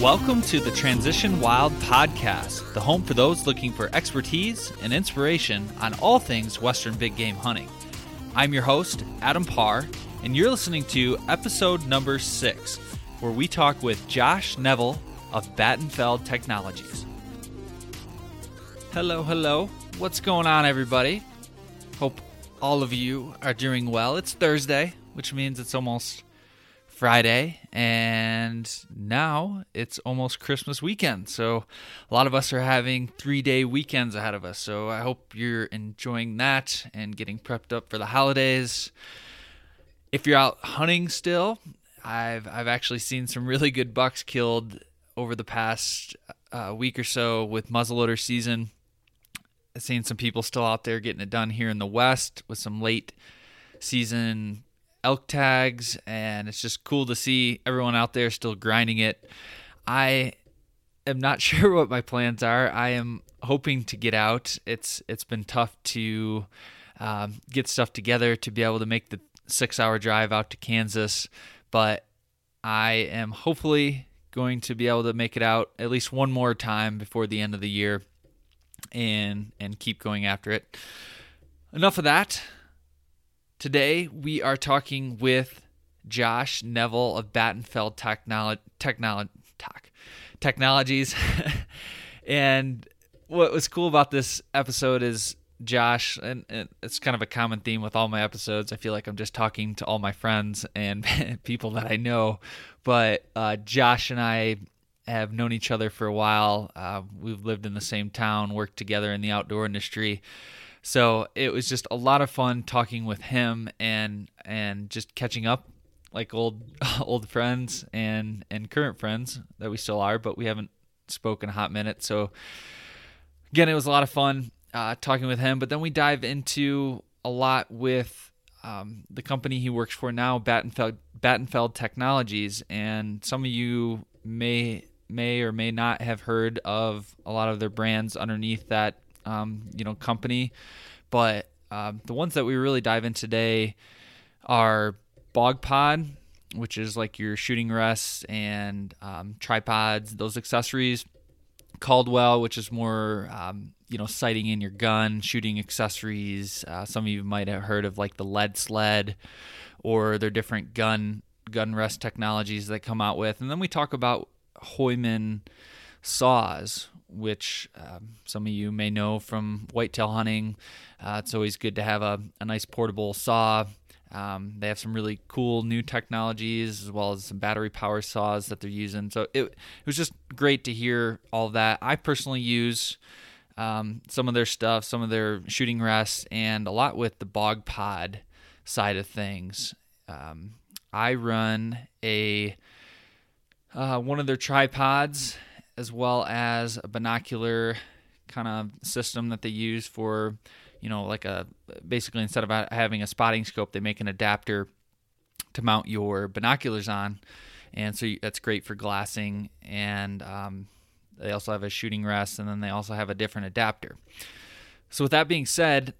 Welcome to the Transition Wild Podcast, the home for those looking for expertise and inspiration on all things Western big game hunting. I'm your host, Adam Parr, and you're listening to episode number six, where we talk with Josh Neville of Battenfeld Technologies. Hello, hello. What's going on, everybody? Hope all of you are doing well. It's Thursday, which means it's almost Friday, and now it's almost Christmas weekend. So, a lot of us are having three day weekends ahead of us. So, I hope you're enjoying that and getting prepped up for the holidays. If you're out hunting still, I've I've actually seen some really good bucks killed over the past uh, week or so with muzzleloader season. I've seen some people still out there getting it done here in the West with some late season elk tags, and it's just cool to see everyone out there still grinding it. I am not sure what my plans are. I am hoping to get out. It's it's been tough to um, get stuff together to be able to make the six hour drive out to Kansas, but I am hopefully going to be able to make it out at least one more time before the end of the year and and keep going after it. Enough of that. Today we are talking with Josh Neville of Battenfeld Technolo- Technolo- Tech- Technologies. and what was cool about this episode is Josh, and, and, it's kind of a common theme with all my episodes. I feel like I'm just talking to all my friends and people that I know. But uh, Josh and I have known each other for a while. Uh, we've lived in the same town, worked together in the outdoor industry. So it was just a lot of fun talking with him and and just catching up like old old friends and and current friends that we still are, but we haven't spoken a hot minute. So again, it was a lot of fun uh, talking with him. But then we dive into a lot with um, the company he works for now, Battenfeld Battenfeld Technologies, and some of you may may or may not have heard of a lot of their brands underneath that um, you know company, but um, the ones that we really dive in today are Bog Pod, which is like your shooting rests and um, tripods, those accessories. Caldwell, which is more um, you know sighting in your gun, shooting accessories. Uh, some of you might have heard of like the lead sled or their different gun gun rest technologies that come out with. And then we talk about Hooyman saws, which um, some of you may know from whitetail hunting. Uh, it's always good to have a, a nice portable saw. Um, they have some really cool new technologies as well as some battery power saws that they're using. So it, it was just great to hear all that. I personally use um, some of their stuff, some of their shooting rests, and a lot with the bog pod side of things. Um, I run a uh, one of their tripods as well as a binocular kind of system that they use for, you know, like a basically instead of having a spotting scope, they make an adapter to mount your binoculars on, and so that's great for glassing. And um, they also have a shooting rest, and then they also have a different adapter. So with that being said,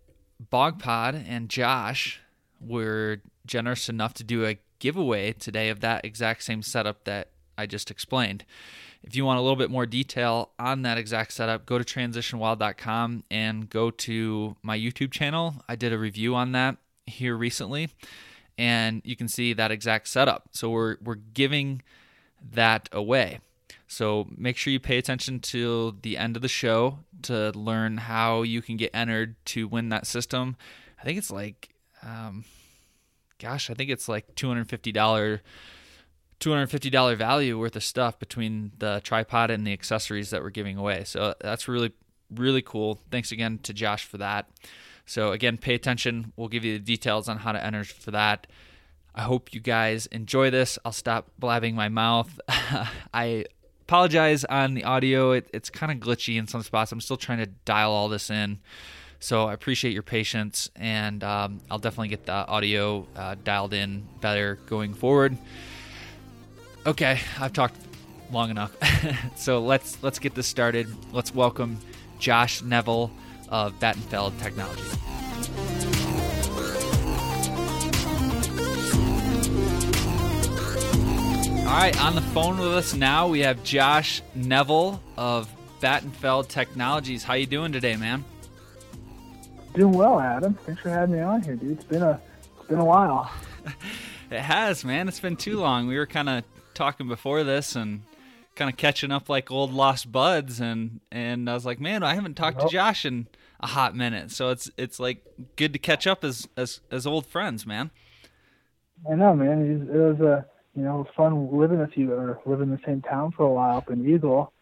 BogPod and Josh were generous enough to do a giveaway today of that exact same setup that I just explained. If you want a little bit more detail on that exact setup, go to transitionwild.com and go to my YouTube channel. I did a review on that here recently, and you can see that exact setup. So we're we're giving that away. So make sure you pay attention to the end of the show to learn how you can get entered to win that system. I think it's like, um, gosh, I think it's like two hundred fifty dollar. $250 value worth of stuff between the tripod and the accessories that we're giving away. So that's really, really cool. Thanks again to Josh for that. So, again, pay attention. We'll give you the details on how to enter for that. I hope you guys enjoy this. I'll stop blabbing my mouth. I apologize on the audio. It, it's kind of glitchy in some spots. I'm still trying to dial all this in. So I appreciate your patience, and um, I'll definitely get the audio uh, dialed in better going forward. Okay, I've talked long enough. so let's let's get this started. Let's welcome Josh Neville of Battenfeld Technology. All right, on the phone with us now we have Josh Neville of Battenfeld Technologies. How you doing today, man? Doing well, Adam. Thanks for having me on here, dude. It's been a it's been a while. it has, man. It's been too long. We were kind of talking before this and kind of catching up like old lost buds and and I was like, man, I haven't talked nope. to Josh in a hot minute. So it's it's like good to catch up as as as old friends, man. I know, man. It was a you know fun living with you or living in the same town for a while up in Eagle,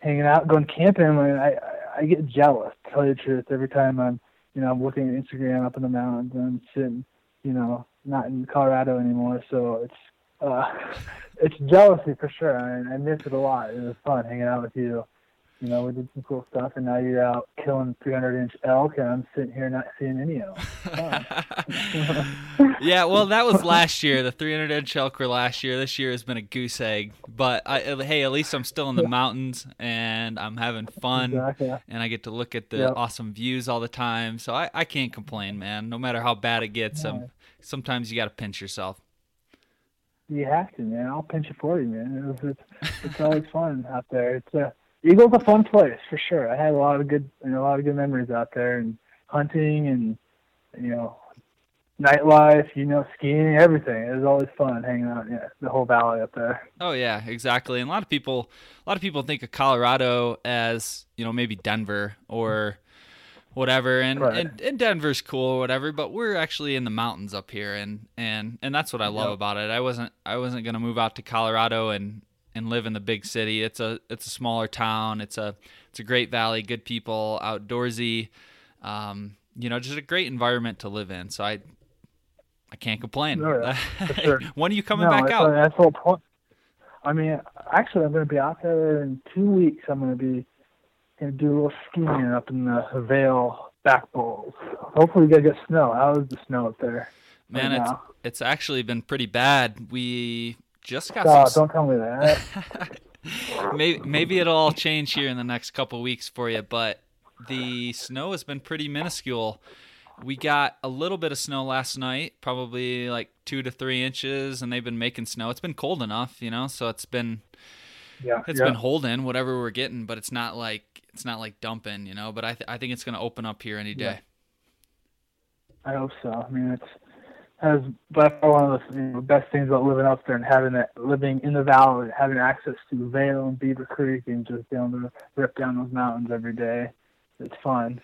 hanging out, going camping. I I, I get jealous. To tell you the truth, every time I'm you know I'm looking at Instagram up in the mountains and I'm sitting you know not in Colorado anymore. So it's uh, it's jealousy for sure. I, I miss it a lot. It was fun hanging out with you you know, we did some cool stuff, and now you're out killing 300 inch elk, and I'm sitting here not seeing any elk. yeah, well, that was last year. The 300 inch elk were last year. This year has been a goose egg. But I, hey, at least I'm still in the mountains, and I'm having fun, exactly. and I get to look at the yep. awesome views all the time. So I, I can't complain, man. No matter how bad it gets, sometimes you got to pinch yourself. You have to, man. I'll pinch it for you, man. It's, it's, it's always fun out there. It's a Eagle's a fun place for sure. I had a lot of good, you know, a lot of good memories out there, and hunting, and you know, nightlife, you know, skiing, everything. It was always fun hanging out, yeah, the whole valley up there. Oh yeah, exactly. And a lot of people, a lot of people think of Colorado as you know maybe Denver or whatever, and right. and, and, Denver's cool or whatever. But we're actually in the mountains up here, and and and that's what I love yep. about it. I wasn't I wasn't gonna move out to Colorado and and live in the big city. It's a it's a smaller town. It's a it's a great valley, good people, outdoorsy. Um, you know, just a great environment to live in. So I I can't complain. Yeah, sure. when are you coming no, back out? That's the whole point. I mean, actually, I'm going to be out there in two weeks. I'm going to be to do a little skiing up in the Vail back bowls. Hopefully, we get get snow. How is the snow up there? Man, right it's now? it's actually been pretty bad. We just got. Oh, some... don't tell me that. maybe maybe it'll all change here in the next couple weeks for you, but the snow has been pretty minuscule. We got a little bit of snow last night, probably like two to three inches, and they've been making snow. It's been cold enough, you know, so it's been yeah, it's yeah. been holding whatever we're getting, but it's not like it's not like dumping, you know. But I th- I think it's going to open up here any day. Yeah. I hope so. I mean, it's has by far one of the you know, best things about living up there and having that living in the valley, having access to Vail and Beaver Creek, and just being able to rip down those mountains every day. It's fun.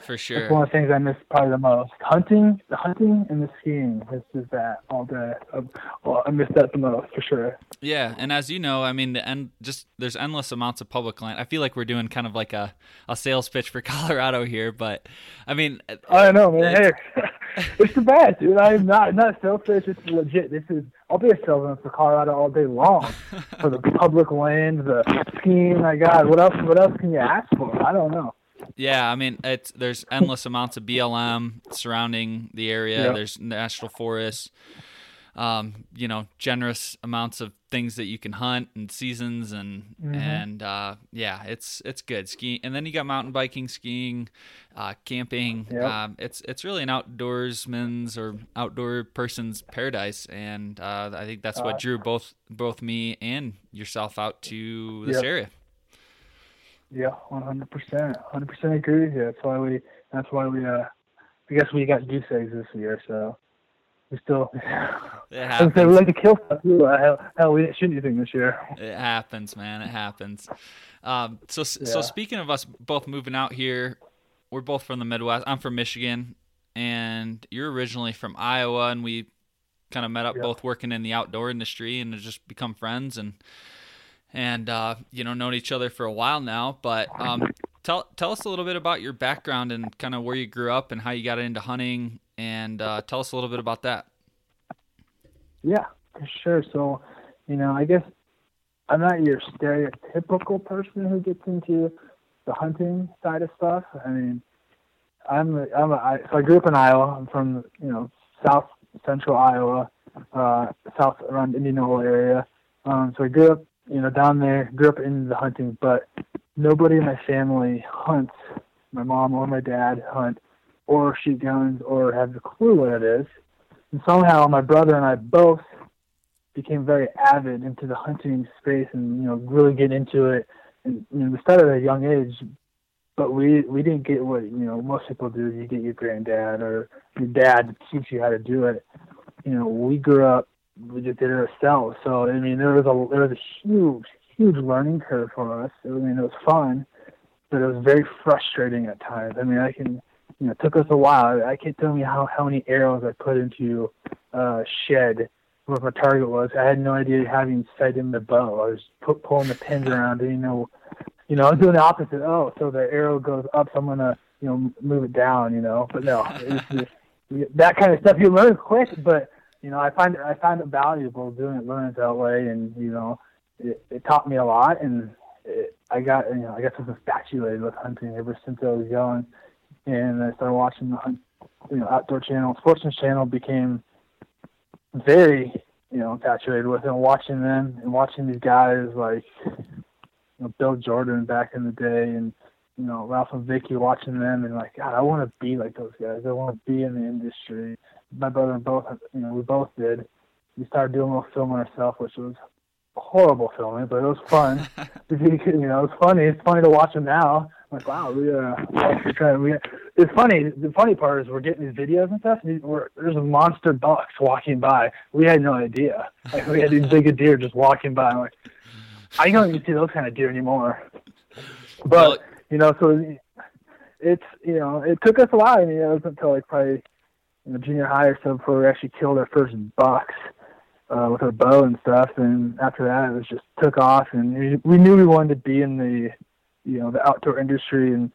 For sure. It's one of the things I miss probably the most. Hunting, the hunting and the skiing. It's just that all day. Um, well, I miss that the most for sure. Yeah, and as you know, I mean, the end just there's endless amounts of public land. I feel like we're doing kind of like a, a sales pitch for Colorado here, but I mean, uh, I know, man. Hey, it's the best, dude. I'm not not a sales pitch. It's legit. This is I'll be a salesman for Colorado all day long for the public land, the skiing. My God, what else? What else can you ask for? I don't know. Yeah, I mean, it's there's endless amounts of BLM surrounding the area. Yep. There's national forests. Um, you know, generous amounts of things that you can hunt and seasons and mm-hmm. and uh, yeah, it's it's good skiing. And then you got mountain biking, skiing, uh, camping. Yep. Um, it's it's really an outdoorsman's or outdoor person's paradise, and uh, I think that's what uh, drew both both me and yourself out to this yep. area. Yeah, one hundred percent, hundred percent agree with you. That's why we. That's why we. Uh, I guess we got goose eggs this year. So, we still. It happens. we like to kill stuff too. Uh, Hell, hell, we didn't shoot anything this year. It happens, man. It happens. Um, so, so speaking of us both moving out here, we're both from the Midwest. I'm from Michigan, and you're originally from Iowa, and we kind of met up Yeah. both working in the outdoor industry, and just become friends, and and uh, you know known each other for a while now. But um, tell tell us a little bit about your background and kind of where you grew up and how you got into hunting, and uh, tell us a little bit about that. Yeah, for sure. So, you know, I guess I'm not your stereotypical person who gets into the hunting side of stuff. I mean, I'm a, I'm a, I, so I grew up in Iowa. I'm from you know south central Iowa, uh, south around Indianola area. Um, so I grew up you know down there. Grew up in the hunting, but nobody in my family hunts. My mom or my dad hunt, or shoot guns, or have a clue what it is. And somehow my brother and I both became very avid into the hunting space and you know really get into it. And you know, we started at a young age, but we we didn't get what you know most people do. You get your granddad or your dad to teach you how to do it. You know, we grew up, we just did it ourselves. So I mean, there was a there was a huge huge learning curve for us. I mean, it was fun, but it was very frustrating at times. I mean, I can you know, it took us a while. I can't tell you how how many arrows I put into uh, shed what my target was. I had no idea having sight in the bow. I was pu- pulling the pins around, and you know, you know, I'm doing the opposite. Oh, so the arrow goes up, so I'm gonna, you know, move it down. You know, but no, just that kind of stuff. You learn quick, but you know, I find I find it valuable doing it, learning it that way, and you know, it, it taught me a lot, and it, I got, you know, I guess I was infatuated with hunting ever since I was young, and I started watching the hunt, you know, outdoor channel, sportsman's channel became very, you know, infatuated with it and watching them and watching these guys like, you know, Bill Jordan back in the day and, you know, Ralph and Vicki watching them and like, God, I want to be like those guys. I want to be in the industry. My brother and both, you know, we both did. We started doing a little filming ourselves, which was horrible filming, but it was fun. you know, it's funny. It's funny to watch them now. I'm like, wow, we uh, we're trying. We, it's funny. The funny part is we're getting these videos and stuff. And we're, there's a monster bucks walking by. We had no idea. Like we had these big deer just walking by. I'm like, I don't even see those kind of deer anymore. But Well- you know, so it's you know, it took us a while. I mean, it wasn't until like probably you know, junior high or so before we actually killed our first bucks uh, with our bow and stuff. And after that, it was just took off, and we, we knew we wanted to be in the, you know, the outdoor industry. And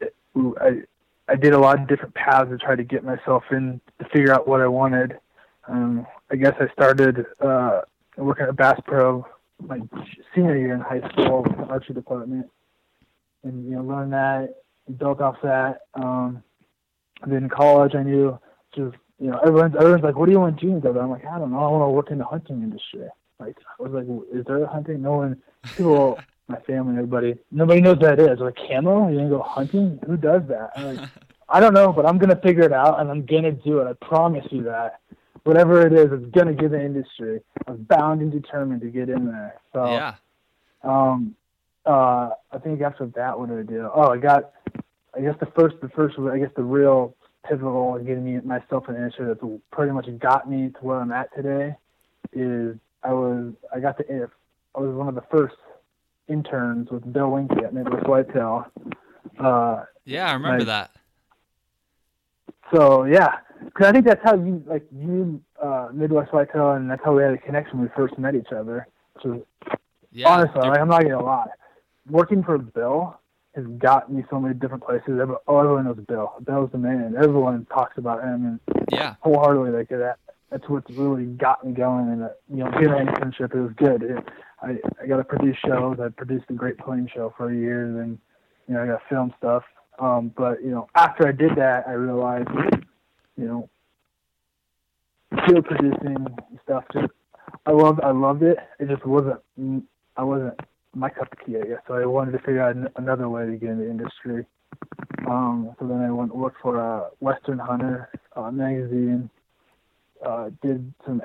it, I, I did a lot of different paths to try to get myself in to figure out what I wanted. Um, I guess I started uh, working at Bass Pro my senior year in high school with the archery department, and you know, learned that, built off that. Um, and then in college, I knew just you know, everyone's everyone's like, "What do you want to do?" And I'm like, "I don't know. I want to work in the hunting industry." Like, I was like, "Is there a hunting?" No one, people, my family, everybody, nobody knows what that is. Like, camo? You gonna go hunting? Who does that? I'm like, I don't know, but I'm gonna figure it out, and I'm gonna do it. I promise you that. Whatever it is, it's gonna get the industry. I'm bound and determined to get in there. So, Yeah. um, uh, I think after that, what did I do? Oh, I got, I guess the first, the first, I guess the real pivotal in getting me myself an industry that's pretty much got me to where I'm at today is I was, I got the, I was one of the first interns with Bill Winke at Midwest Whitetail. Uh, Yeah, I remember Like- that. so yeah, because I think that's how you like you uh, Midwest Whitetail, and that's how we had a connection when we first met each other. Which was Yeah. honestly, like, I'm not gonna lie. Working for Bill has got me so many different places. Oh, everyone knows Bill. Bill's the man. Everyone talks about him and yeah. wholeheartedly like that. That's what's really got me going. And uh, you know, getting an internship, it was good. It, I I got to produce shows. I produced the Great Plains show for a year, and you know I got to film stuff. Um, but you know, after I did that, I realized, you know, field producing stuff. Just I loved I loved it. It just wasn't I wasn't my cup of tea, I guess. So I wanted to figure out an- another way to get in the industry. Um, so then I went and worked for a Western Hunter uh, magazine. Uh, did some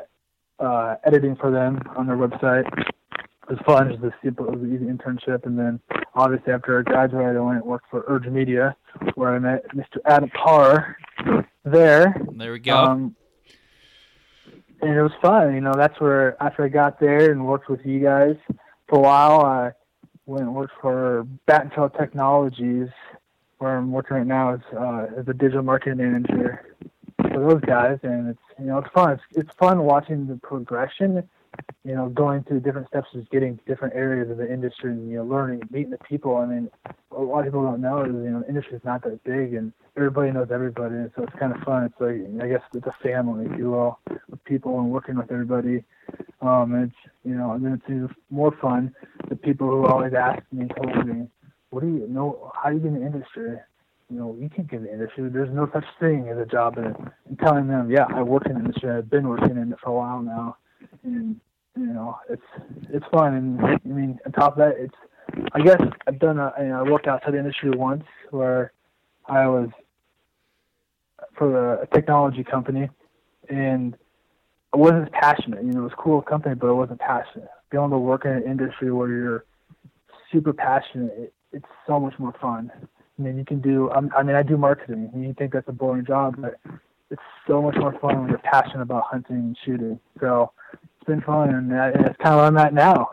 uh, editing for them on their website. It was fun. It was a simple, it was an easy internship. And then obviously after I graduated, I went and worked for Urge Media, where I met Mr. Adam Parr there. There we go. Um, and it was fun. You know, that's where after I got there and worked with you guys for a while, I went and worked for Battenfeld Technologies, where I'm working right now as uh, as a digital marketing manager for those guys, and it's you know it's fun. It's it's fun watching the progression you know, going through different steps is getting to different areas of the industry and, you know, learning, meeting the people. I mean, a lot of people don't know is, you know, the industry is not that big and everybody knows everybody. And so it's kind of fun. It's like, I guess it's a family, if you will, with people and working with everybody. Um, it's, you know, and then it's even more fun. The people who always ask me and told me, what do you know, how do you get in the industry? You know, you can't get in the industry. There's no such thing as a job it. And telling them, yeah, I work in the industry. I've been working in it for a while now. And you know, it's it's fun. And I mean, on top of that, it's I guess I've done a you know, I worked outside the industry once where I was for a technology company, and I wasn't as passionate. You know, it was cool company, but I wasn't passionate. Being able to work in an industry where you're super passionate, it, it's so much more fun. I mean, you can do. I'm, I mean, I do marketing. You think that's a boring job, but it's so much more fun when you're passionate about hunting and shooting. So it's been fun, and, and it's kind of where I'm at now.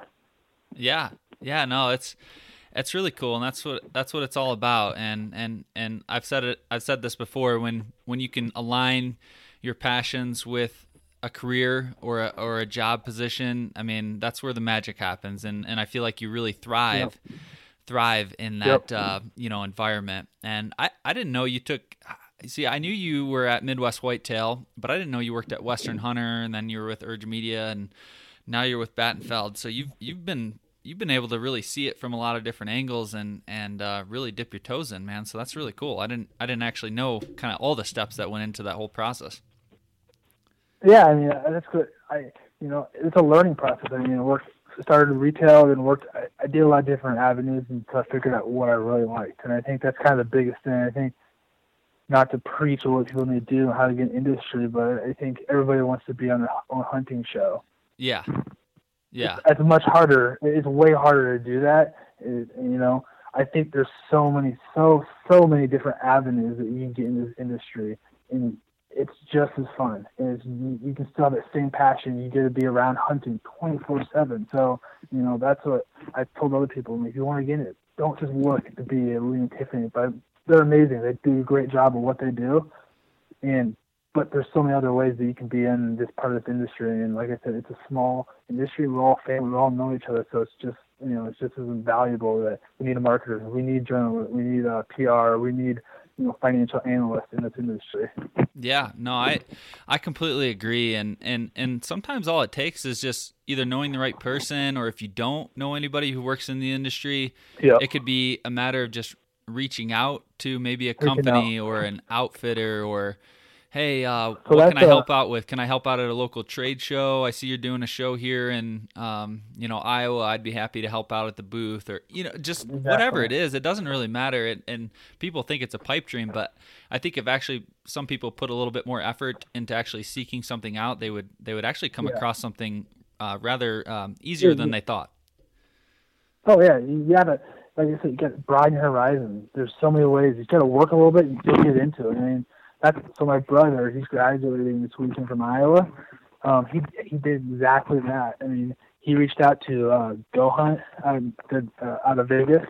Yeah, yeah, no, it's it's really cool, and that's what that's what it's all about. And and and I've said it, I've said this before. When when you can align your passions with a career or a, or a job position, I mean, that's where the magic happens. And and I feel like you really thrive. Yep. thrive in that yep. uh, you know environment and I, I didn't know you took see, I knew you were at Midwest Whitetail, but I didn't know you worked at Western Hunter, and then you were with Urge Media, and now you're with Battenfeld. So you've you've been you've been able to really see it from a lot of different angles and and uh, really dip your toes in, man. So that's really cool. I didn't I didn't actually know kind of all the steps that went into that whole process. Yeah, I mean uh, that's good. I you know it's a learning process. I mean, I worked started retail and worked. I, I did a lot of different avenues until I figured out what I really liked, and I think that's kind of the biggest thing. I think not to preach what people need to do and how to get in industry, but I think everybody wants to be on their own hunting show. Yeah. Yeah. It's, it's much harder. It's way harder to do that. It, you know, I think there's so many, so, so many different avenues that you can get in this industry. And it's just as fun. And you, can still have that same passion. You get to be around hunting 24 7. So, you know, that's what I told other people. If you want to get in it, don't just look to be a Lee Tiffany, but they're amazing. They do a great job of what they do, and but there's so many other ways that you can be in this part of this industry. And like I said, it's a small industry. We're all family. We all know each other, so it's just you know it's just as valuable that we need a marketer, we need journalists, we need uh, a PR, we need you know financial analyst in this industry. Yeah, no, I I completely agree, and and and sometimes all it takes is just either knowing the right person, or if you don't know anybody who works in the industry, yep. it could be a matter of just reaching out to maybe a company or an outfitter or hey uh, so what can i help out with can i help out at a local trade show i see you're doing a show here in um, you know iowa i'd be happy to help out at the booth or you know just exactly. whatever it is it doesn't really matter it, and people think it's a pipe dream but i think if actually some people put a little bit more effort into actually seeking something out they would they would actually come yeah. across something uh, rather um, easier yeah, than they thought oh yeah you gotta like I said, you got to broaden your horizon. There's so many ways. You got to work a little bit and get into it. I mean, that's so. My brother, he's graduating this weekend from Iowa. Um, he he did exactly that. I mean, he reached out to uh, Go Hunt um, the, uh, out of Vegas,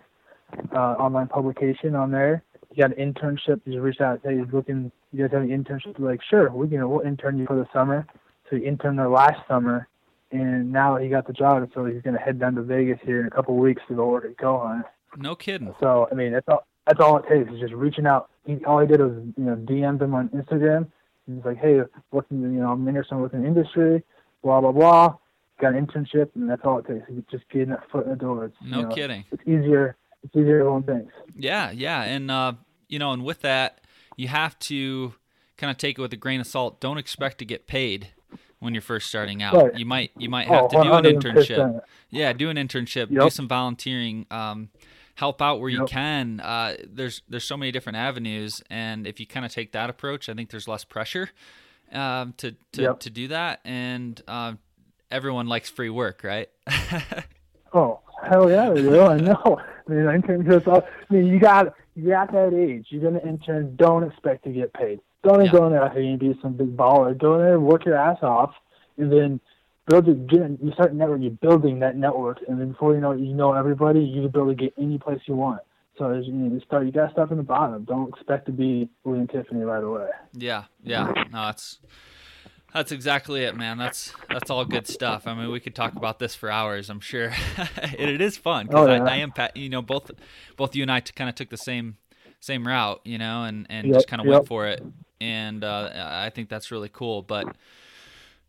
uh, online publication on there. He got an internship. He reached out. Said he's looking. You guys have an internship? Like, sure, we can. We'll intern you for the summer. So he interned there last summer, and now he got the job. So he's going to head down to Vegas here in a couple of weeks to go work at Go Hunt. No kidding. So I mean, it's all. That's all it takes is just reaching out. He, all he did was you know DM them on Instagram. He's like, hey, working you know I'm interested in working in industry, blah blah blah. Got an internship, and that's all it takes. It's just getting that foot in the door. It's, no you know, kidding. It's easier. It's easier than one thinks. Yeah, yeah, and uh, you know, and with that, you have to kind of take it with a grain of salt. Don't expect to get paid when you're first starting out. Right. You might you might have oh, to do an internship. Yeah, do an internship. Yep. Do some volunteering. Um, help out where yep. you can. Uh, there's there's so many different avenues, and if you kind of take that approach, I think there's less pressure um, to to, yep. to do that, and uh, everyone likes free work, right? oh hell yeah, they do. I know. I mean, internships. I mean, you got you're at that age. You're gonna intern. Don't expect to get paid. Don't yeah. go in there after you be some big baller. Go in there, work your ass off, and then build it. Get, you start network, you're building that network, and then before you know it, you know everybody. You can build to get any place you want. So you, start, you gotta start from the bottom. Don't expect to be William Tiffany right away. Yeah, yeah, no, it's that's exactly it, man. That's that's all good stuff. I mean, we could talk about this for hours. I'm sure it is fun because Oh, yeah. I, I am, You know, both both you and I kind of took the same same route, you know, and and Yep, just kind of yep. went for it. And uh, I think that's really cool. But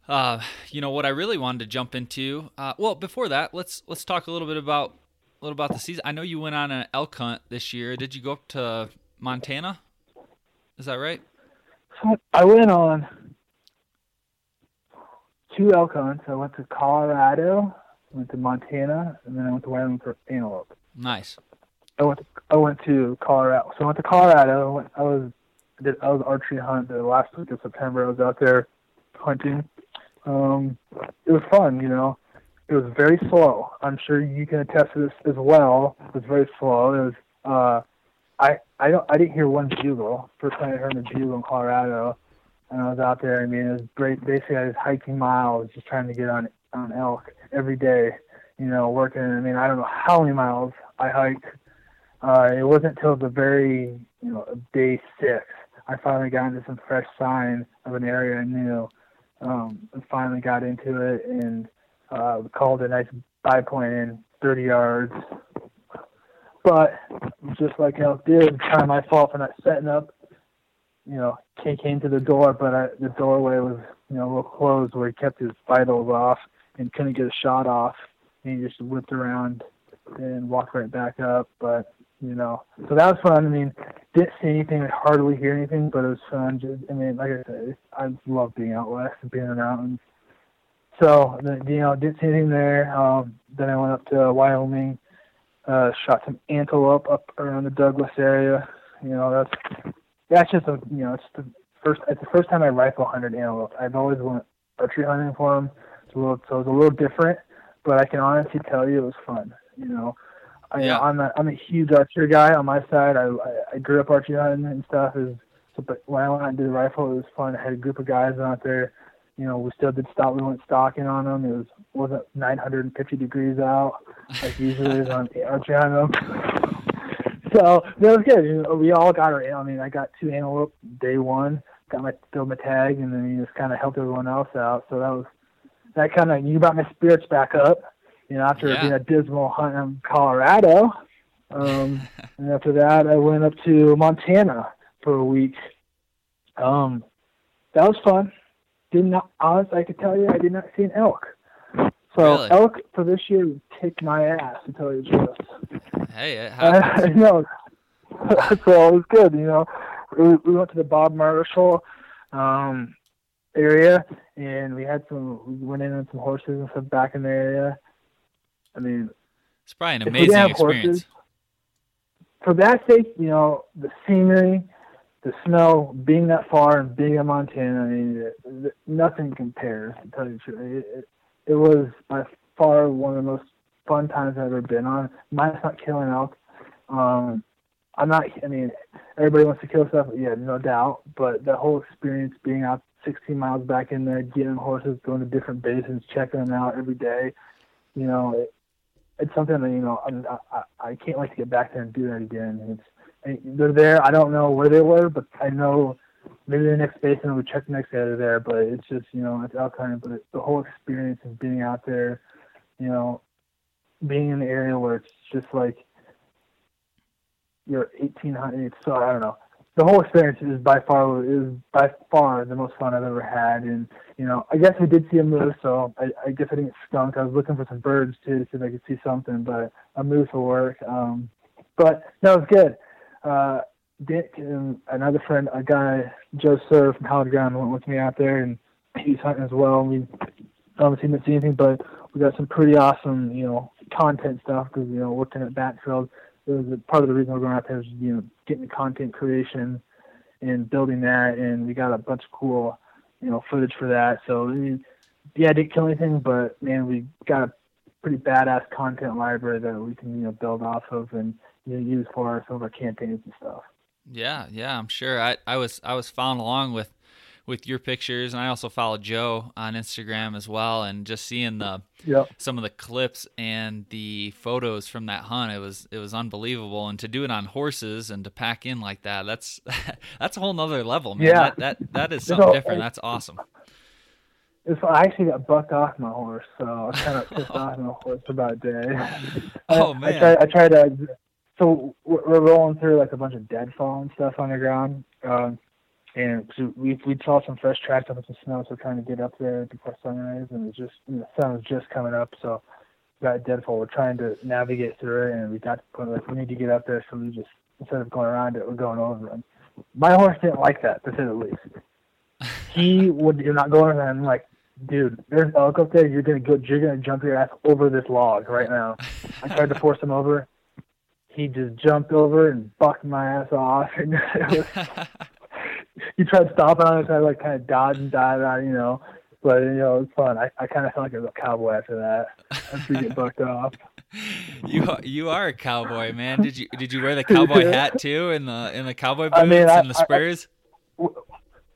uh, you know what I really wanted to jump into. Uh, well, before that, let's let's talk a little bit about a little about the season. I know you went on an elk hunt this year. Did you go up to Montana? Is that right? I went on two elk hunts. I went to Colorado, went to Montana, and then I went to Wyoming for antelope. Nice. I went to, I went to Colorado. So I went to Colorado. I, went, I was I did I was archery hunt the last week of September. I was out there hunting. Um, it was fun, you know. It was very slow. I'm sure you can attest to this as well. It was very slow. It was uh, I I don't I didn't hear one bugle. First time I heard a bugle in Colorado, and I was out there. I mean, it was great. Basically, I was hiking miles, just trying to get on on elk every day. You know, working. I mean, I don't know how many miles I hiked. Uh, it wasn't until the very, you know, day six, I finally got into some fresh sign of an area I knew. Um, finally got into it and uh, called a nice point in 30 yards. But just like elk did, kind of my fault for not setting up. You know, he came to the door, but I, the doorway was, you know, a little closed where he kept his vitals off and couldn't get a shot off. And he just whipped around and walked right back up. But you know, so that was fun. I mean, didn't see anything, hardly hear anything, but it was fun. Just, I mean, like I said, I love being out west and being in the mountains. So, you know, didn't see anything there. Um, then I went up to Wyoming, uh, shot some antelope up around the Douglas area. You know, that's that's just a you know, it's the first it's the first time I rifle hunted antelope. I've always went archery hunting for them, it's a little, so it's a little different. But I can honestly tell you, it was fun. You know, I, Yeah. I'm a I'm a huge archer guy on my side. I I, I grew up archery hunting and stuff. Is but when I went out and did the rifle, it was fun. I had a group of guys out there. You know, we still did stop. We went stalking on them. It was wasn't 950 degrees out like usually is on archery hunting. So that was good. You know, we all got our. I mean, I got two antelope day one. Got my filled my tag, and then you just kind of helped everyone else out. So that was that kind of you brought my spirits back up. You know, after Yeah. being a dismal hunt in Colorado, um, and after that, I went up to Montana for a week. Um, that was fun. Did not honest, I could tell you, I did not see an elk. So Really? elk for this year would kick my ass to tell you the truth. Hey, it happens. I know. so it was good, you know. We, we went to the Bob Marshall um, area, and we had some. We went in on some horses and stuff back in the area. I mean, It's probably an if we didn't amazing experience. horses, for that sake, you know, the scenery, the snow, being that far and being in Montana, I mean, it, it, nothing compares. To tell you the truth, it, it, it was by far one of the most fun times I've ever been on. Mine's not killing elk. Um, I'm not. I mean, everybody wants to kill stuff. Yeah, no doubt. But the whole experience, being out 16 miles back in there, getting horses, going to different basins, checking them out every day. You know, it, it's something that you know I, I I can't wait to get back there and do that again. It's they're there. I don't know where they were, but I know maybe the next basin we check the next day they're there. But it's just you know it's hunting, but it's the whole experience of being out there, you know, being in the area where it's just like you're 1800. It's so I don't know. The whole experience is by far is by far the most fun I've ever had, and you know, I guess we did see a moose, so I, I guess I didn't get skunked. I was looking for some birds too to see if I could see something, but a moose will work. Um, but no, it was good. Uh, Dick and another friend, a guy, Joe Sir from Howard Ground, went with me out there, and he's hunting as well. We obviously didn't see anything, but we got some pretty awesome, you know, content stuff because you know, working at Battenfeld, it was part of the reason we're going out there was you know getting content creation and building that, and we got a bunch of cool you know, footage for that. So I mean, yeah, I didn't kill anything, but man, we got a pretty badass content library that we can you know build off of and you know, use for some of our campaigns and stuff. Yeah, yeah, I'm sure. I, I was I was following along with with your pictures, and I also follow Joe on Instagram as well, and just seeing the Yep. some of the clips and the photos from that hunt, it was it was unbelievable. And to do it on horses and to pack in like that, that's that's a whole nother level, man. Yeah. That that, that is You something know, different. That's awesome. I actually got bucked off my horse, so I was kind of pissed off my horse for about a day. Oh, I, man. I tried, I tried to. So we're we're rolling through like a bunch of deadfall and stuff on the ground, um, and so we we saw some fresh tracks up with some snow, so we're trying to get up there before sunrise, and it was just and the sun was just coming up, so we got deadfall. We're trying to navigate through it, and we got to the point like we need to get up there, so we just instead of going around it, we're going over it. My horse didn't like that, to say the least. He would you're not going around like dude, there's elk up there. You're gonna go. You're gonna jump your ass over this log right now. I tried to force him over. He just jumped over and bucked my ass off. And it was, he tried stopping on it. I like kind of dodge and dive out, you know. But you know, it was fun. I, I kind of felt like I was a cowboy after that. After you get bucked off. you are, you are a cowboy, man. Did you did you wear the cowboy hat too in the in the cowboy boots I mean, I- and the spurs?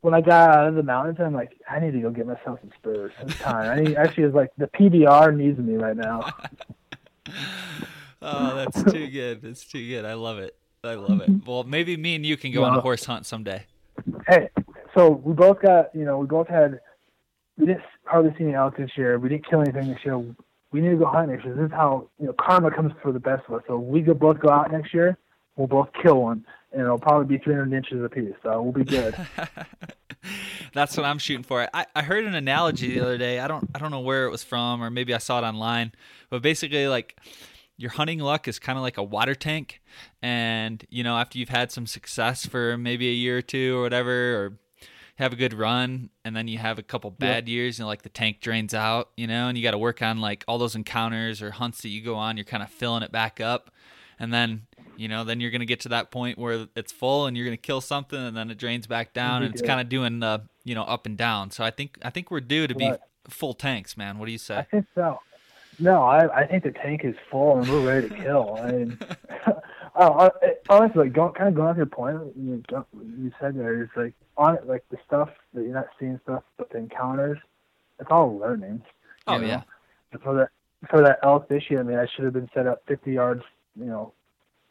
When I got out of the mountains, I'm like, I need to go get myself some spurs. It's time. I need, actually, is like the PBR needs me right now. Oh, that's too good. That's too good. I love it. I love it. Well, maybe me and you can go on a horse hunt someday. Hey, so we both got, you know, we both had, we didn't hardly see any elk this year. We didn't kill anything this year. We need to go hunt next. This is how, you know, karma comes for the best of us. So we could both go out next year. We'll both kill one, and it'll probably be 300 inches apiece. So we'll be good. That's what I'm shooting for. I, I heard an analogy the other day. I don't I don't know where it was from, or maybe I saw it online. But basically, like your hunting luck is kind of like a water tank, and you know after you've had some success for maybe a year or two or whatever, or have a good run, and then you have a couple bad years, and like the tank drains out, you know, and you got to work on like all those encounters or hunts that you go on. You're kind of filling it back up, and then you know then you're gonna get to that point where it's full and you're gonna kill something and then it drains back down and it's kind of doing the you know up and down so i think i think we're due to be full tanks man what do you say? I think so. No, I I think the tank is full and we're ready to kill. I mean, oh, I- honestly, like, going, kind of going off your point, you, you said there is like on it, like the stuff that you're not seeing stuff, but the encounters, it's all learning. oh know? yeah for that for that elk this year, I mean, I should have been set up 50 yards, you know,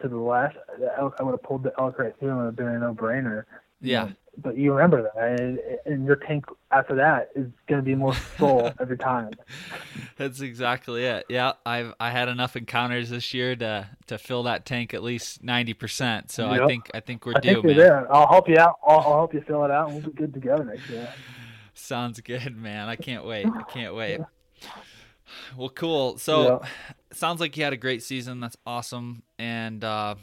to the left. The elk, I would have pulled the elk right through and it would have been a no-brainer. you yeah. Know. But you remember that, and, and your tank after that is going to be more full every time. that's exactly it. Yeah i've i had enough encounters this year to to fill that tank at least 90% so i think i think we're I due think there. I'll help you out. I'll, I'll help you fill it out, and we'll be good together next year. sounds good man. I can't wait. I can't wait. Well cool. So sounds like you had a great season. That's awesome. And uh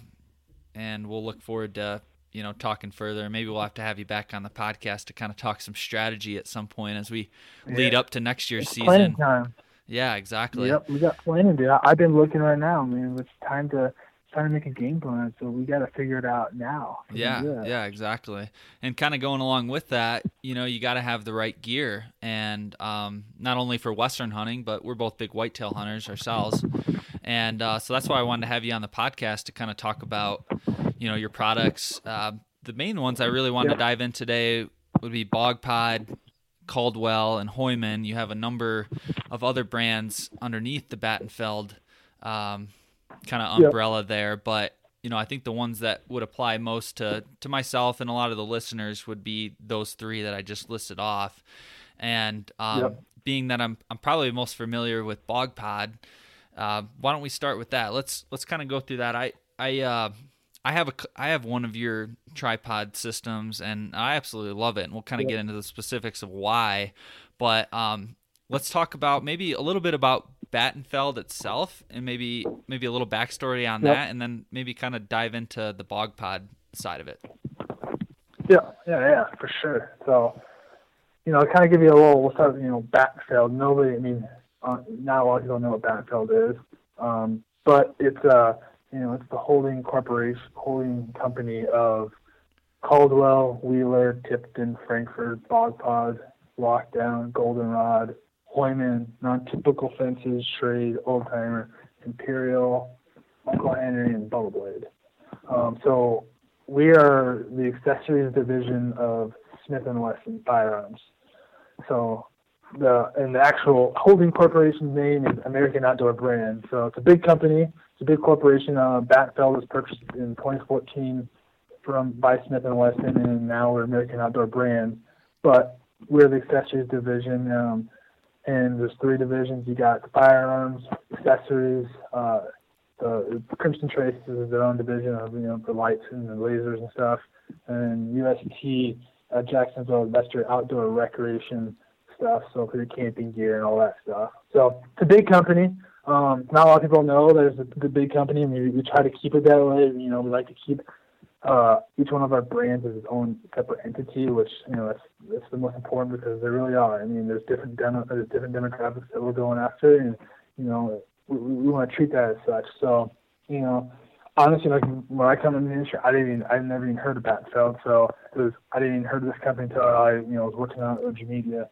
and we'll look forward to you know talking further maybe we'll have to have you back on the podcast to kind of talk some strategy at some point as we lead up to next year's It's planning season time. yeah exactly Yep, we got planning, dude. I, I've been looking right now. I mean, it's time to time to make a game plan. So we got to figure it out now. Yeah can do that. yeah exactly and kind of going along with that you know you got to have the right gear and um, not only for western hunting but we're both big whitetail hunters ourselves and uh, so that's why i wanted to have you on the podcast to kind of talk about you know your products. Uh, the main ones i really wanted to dive in today would be bog pod caldwell and hooyman. You have a number of other brands underneath the battenfeld um, kind of umbrella there. But you know i think the ones that would apply most to to myself and a lot of the listeners would be those three that i just listed off. And um, Yep. being that i'm i'm probably most familiar with bog pod uh, why don't we start with that let's let's kind of go through that i i uh I have a I have one of your tripod systems and I absolutely love it and we'll kind of get into the specifics of why but um let's talk about maybe a little bit about Battenfeld itself and maybe maybe a little backstory on Yep. that and then maybe kind of dive into the bog pod side of it. Yeah, yeah, yeah, for sure. So, you know, kind of give you a little, start, you know, Battenfeld. Nobody, I mean, uh, not a lot of people know what Battenfeld is, um, but it's, uh, you know, it's the holding corporation, holding company of Caldwell, Wheeler, Tipton, Frankford, Bogpod, Lockdown, Goldenrod, Hooyman, Non-Typical Fences, Trade, Old Timer, Imperial, Uncle Henry, and Bubba Blade. Um, so we are the accessories division of Smith and Wesson firearms. So the and the actual holding corporation's name is American Outdoor Brand. So it's a big company. It's a big corporation. Uh, Battenfeld was purchased in 2014 from by Smith and Wesson, and now we're American Outdoor Brand. But we're the accessories division. Um, and there's three divisions. You got firearms, accessories. Uh, the Crimson Trace is their own division of you know the lights and the lasers and stuff. And UST uh, Jacksonville your outdoor recreation stuff. So for your camping gear and all that stuff. So it's a big company. Um, not a lot of people know that it's a, a big company. Mean, we, we try to keep it that way. You know, we like to keep uh, each one of our brands is its own separate entity, which you know that's that's the most important because they really are. I mean, there's different demo, there's different demographics that we're going after, and you know we, we want to treat that as such. So you know, honestly, like when I come in the industry, I didn't even I never even heard of Battenfeld, so it was I didn't even heard of this company until I you know was working on OG Media.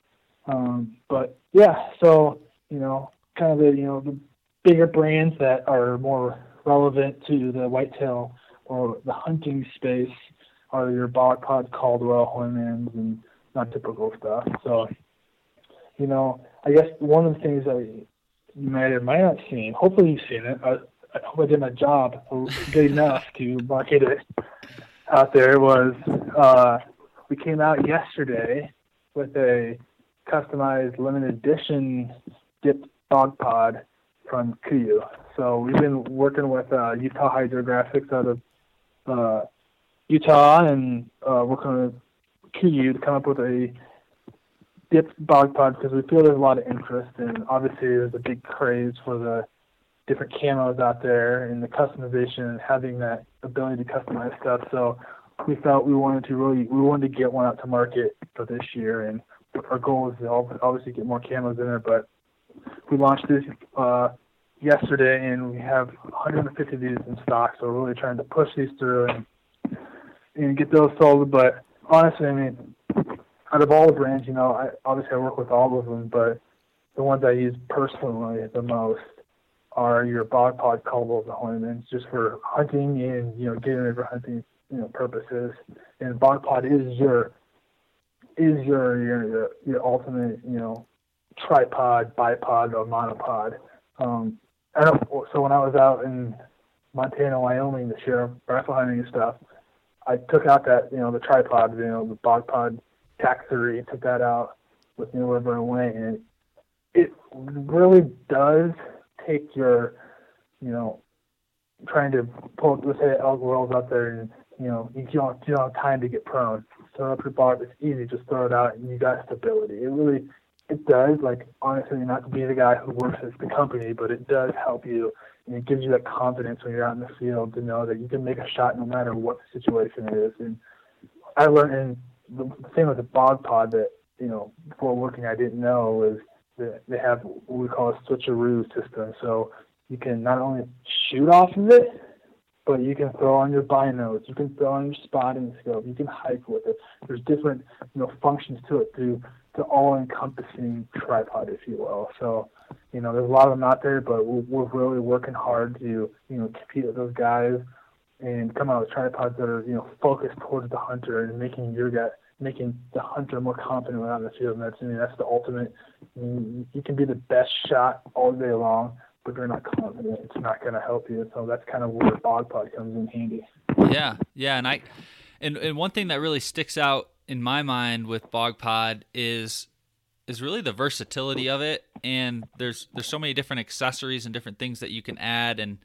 Um, but yeah, so you know, kind of the you know the bigger brands that are more relevant to the whitetail or the hunting space are your BogPod, Caldwell, Hooymans, and not typical stuff. So, you know, I guess one of the things that you might or might not seen, hopefully you've seen it. I, I hope I did my job good enough to market it out there. Was uh, we came out yesterday with a customized limited edition dipped bog pod from KUIU. So we've been working with uh, Utah Hydrographics out of uh, Utah and uh, working with KUIU to come up with a dipped bog pod because we feel there's a lot of interest and obviously there's a big craze for the different camos out there and the customization and having that ability to customize stuff. So we felt we wanted to really we wanted to get one out to market for this year and our goal is to obviously get more camos in there, but we launched this uh, yesterday, and we have 150 of these in stock. So we're really trying to push these through and and get those sold. But honestly, I mean, out of all the brands, you know, I obviously I work with all of them, but the ones I use personally the most are your bog pod and Hooymans, just for hunting and you know getting ready for hunting you know purposes. And bog pod is your is your your your ultimate you know tripod, bipod, or monopod. Um, don't. So when I was out in Montana, Wyoming this year, rifle hunting and stuff, I took out that you know the tripod, you know the bog pod TAC three, took that out with me wherever I went, and it really does take your, you know, trying to pull let's say elk rolls out there and you know you don't you don't have time to get prone. Throw up your bar, it's easy, just throw it out and you got stability. It really it does. Like honestly, not to be the guy who works at the company, but it does help you. And it gives you that confidence when you're out in the field to know that you can make a shot no matter what the situation is. And I learned, and the thing with the bog pod that you know before working I didn't know was that they have what we call a switcheroo system. So you can not only shoot off of it, but you can throw on your binos, you can throw on your spotting scope, you can hike with it. There's different you know functions to it through the all-encompassing tripod, if you will. So, you know, there's a lot of them out there, but we're, we're really working hard to, you know, compete with those guys and come out with tripods that are, you know, focused towards the hunter and making your guy, making the hunter more confident out in the field. And that's, I mean, that's the ultimate. I mean, you can be the best shot all day long, but if you're not confident, it's not going to help you. So that's kind of where bog pod comes in handy. Yeah, yeah, and I, and and one thing that really sticks out in my mind with bog pod is is really the versatility of it and there's there's so many different accessories and different things that you can add and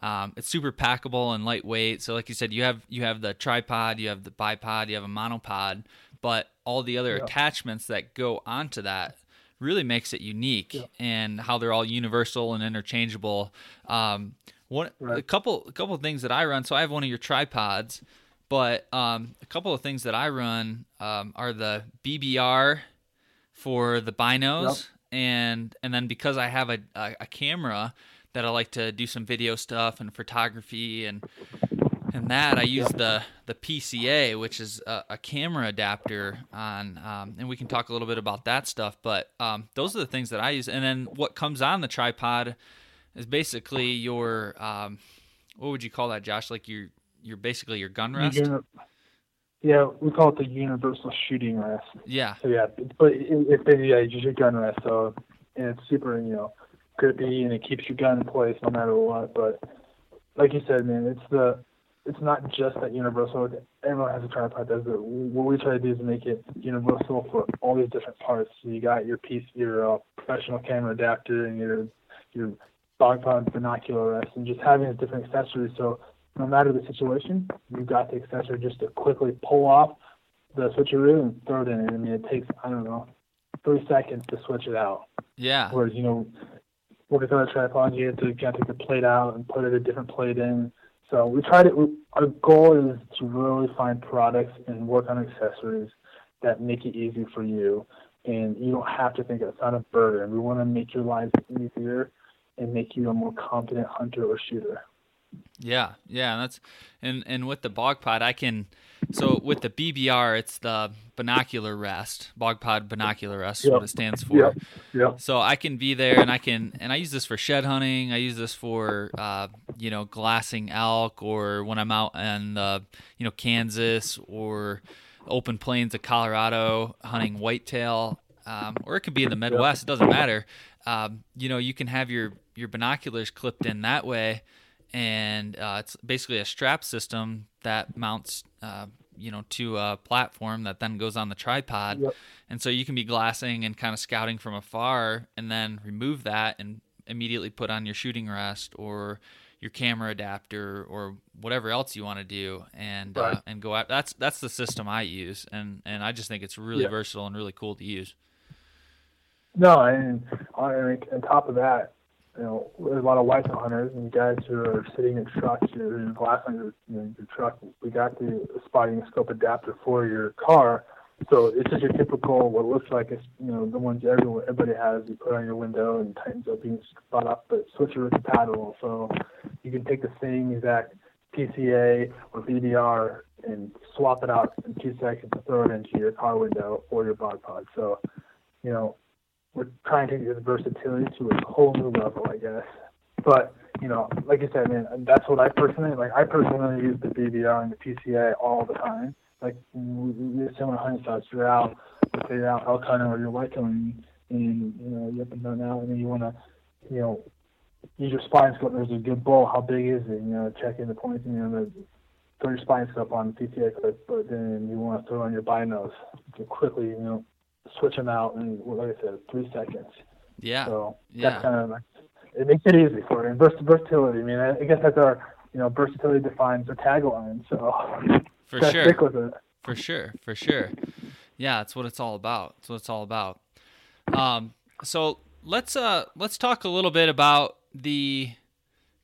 um, it's super packable and lightweight so like you said you have you have the tripod you have the bipod you have a monopod but all the other yeah. attachments that go onto that really makes it unique yeah. and how they're all universal and interchangeable um, one right. a couple a couple of things that I run so I have one of your tripods but um, a couple of things that I run um, are the BBR for the binos, yep. and and then because I have a, a, a camera that I like to do some video stuff and photography and and that I use the the PCA, which is a, a camera adapter on, um, and we can talk a little bit about that stuff. But um, those are the things that I use, and then what comes on the tripod is basically your um, what would you call that, Josh? Like your you're basically your gun rest. Yeah, Yeah, we call it the universal shooting rest. Yeah. So yeah, but it, it's basically yeah, just your gun rest. So and it's super, you know, grippy and it keeps your gun in place no matter what. But like you said, man, it's the it's not just that universal. Everyone has a tripod. Does it? What we try to do is make it universal for all these different parts. So you got your piece, your uh, professional camera adapter, and your your bog pod binocular rest, and just having a different accessories. So no matter the situation, you've got the accessory just to quickly pull off the switcheroo and throw it in. I mean, it takes I don't know three seconds to switch it out. Yeah. Whereas you know, with other tripods, you have to kind of take the plate out and put it a different plate in. So we try to. Our goal is to really find products and work on accessories that make it easy for you, and you don't have to think it's not a burden. We want to make your lives easier and make you a more confident hunter or shooter. Yeah, yeah, that's and and with the bog pod, I can. So with the BBR, it's the binocular rest, bog pod binocular rest, yep. what it stands for. Yep. Yep. So I can be there, and I can, and I use this for shed hunting. I use this for, uh, you know, glassing elk, or when I'm out in, the, you know, Kansas or open plains of Colorado hunting whitetail, um, or it could be in the Midwest. It doesn't matter. Um, you know, you can have your your binoculars clipped in that way and uh, it's basically a strap system that mounts uh, you know to a platform that then goes on the tripod yep. and so you can be glassing and kind of scouting from afar and then remove that and immediately put on your shooting rest or your camera adapter or whatever else you want to do and uh, right. uh, and go out that's that's the system I use and and I just think it's really yeah. versatile and really cool to use no and on, on top of that you know, there's a lot of whitetail hunters and guys who are sitting in trucks or in glass on your, you know, your truck. We got the spotting scope adapter for your car. So it's just your typical, what looks like it's, you know, the ones everyone, everybody has. You put on your window and tightens up being spot up, but switcher compatible. So you can take the same exact PCA or BBR and swap it out in two seconds and throw it into your car window or your bog pod. So, you know, we're trying to get the versatility to a whole new level, I guess. But you know, like I said, man, that's what I personally like. I personally use the BBR and the PCA all the time. Like we, we similar hunting spots. You're out, let's say you're out elk hunting or you're white hunting, and you know you're up and down out, and then you want to, you know, use your spine scope. There's a good bull. How big is it? You know, check in the points. You know, throw your spine scope on the PCA clip, but then you want to throw on your binos to quickly, you know, switch them out in, like I said, three seconds. Yeah. So yeah. that's kind of it makes it easy for you. And vers- versatility. I mean, I, I guess that's our, you know, versatility defines our tagline. So for sure. Stick with it. For sure. For sure. Yeah, that's what it's all about. That's what it's all about. Um, so let's uh let's talk a little bit about the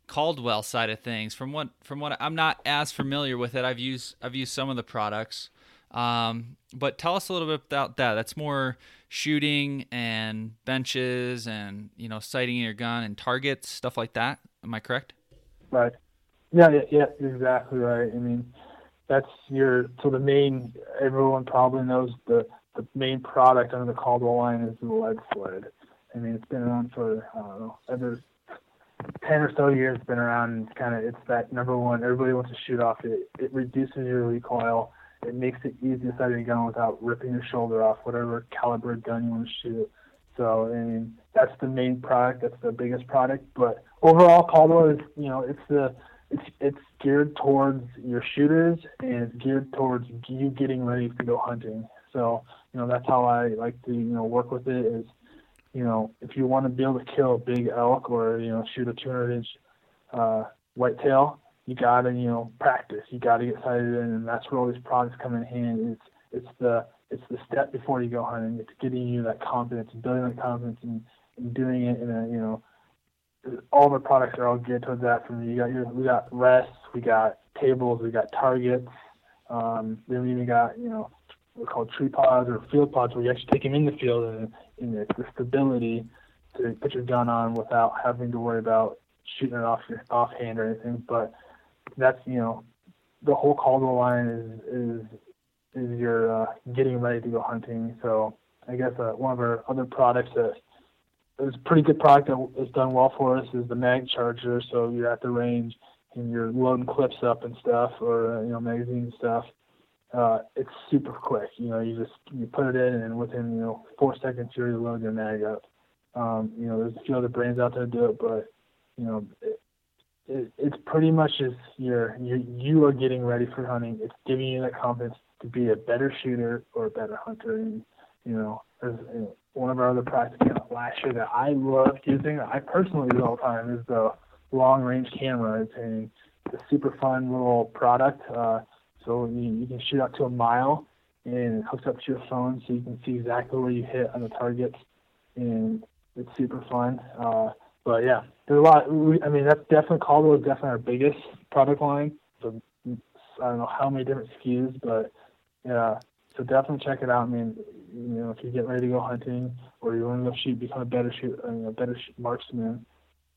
Caldwell side of things. From what from what I'm not as familiar with it. I've used I've used some of the products. Um, but tell us a little bit about that. That's more shooting and benches and you know sighting your gun and targets stuff like that. Am I correct? Right. Yeah, yeah, yeah, exactly right. I mean, that's your so the main. Everyone probably knows the the main product under the Caldwell line is the lead sled. I mean, it's been around for I don't know ever ten or so years. It's been around. It's kind of it's that number one. Everybody wants to shoot off it. It reduces your recoil it makes it easy to sight your gun without ripping your shoulder off, whatever caliber gun you want to shoot. So, I mean, that's the main product. That's the biggest product. But overall, Caldwell is, you know, it's the it's it's geared towards your shooters and it's geared towards you getting ready to go hunting. So, you know, that's how I like to, you know, work with it. Is, you know, if you want to be able to kill a big elk or you know shoot a 200 inch uh, whitetail, you gotta you know practice. You gotta get sighted in, and that's where all these products come in hand. It's it's the it's the step before you go hunting. It's getting you that confidence, building that confidence, and, and doing it in a you know all the products are all geared towards that. From you got your we got rests, we got tables, we got targets. Um, then we even got you know we're called tree pods or field pods where you actually take them in the field and, and it's the stability to put your gun on without having to worry about shooting it off your offhand or anything. But that's you know the whole Caldwell line is is is your uh, getting ready to go hunting. So I guess uh, one of our other products that is a pretty good product that has done well for us is the mag charger. So you're at the range and you're loading clips up and stuff, or uh, you know magazine stuff. uh, it's super quick. You know, you just you put it in, and within you know four seconds you're loading your mag up. Um, you know, there's a few other brands out there that do it, but you know, it, it, it's pretty much just you're you you are getting ready for hunting. It's giving you that confidence to be a better shooter or a better hunter. And you know, as one of our other products last year that I love using, I personally use all the time, is the long range camera. It's a, it's a super fun little product. Uh, so you, you can shoot out to a mile and it hooks up to your phone so you can see exactly where you hit on the targets. And it's super fun. Uh, but yeah, there's a lot. I mean, that's definitely Caldwell is definitely our biggest product line. So I don't know how many different SKUs, but yeah. So definitely check it out. I mean, you know, if you're getting ready to go hunting or you want to go shoot, become a better shoot, I mean, a better marksman,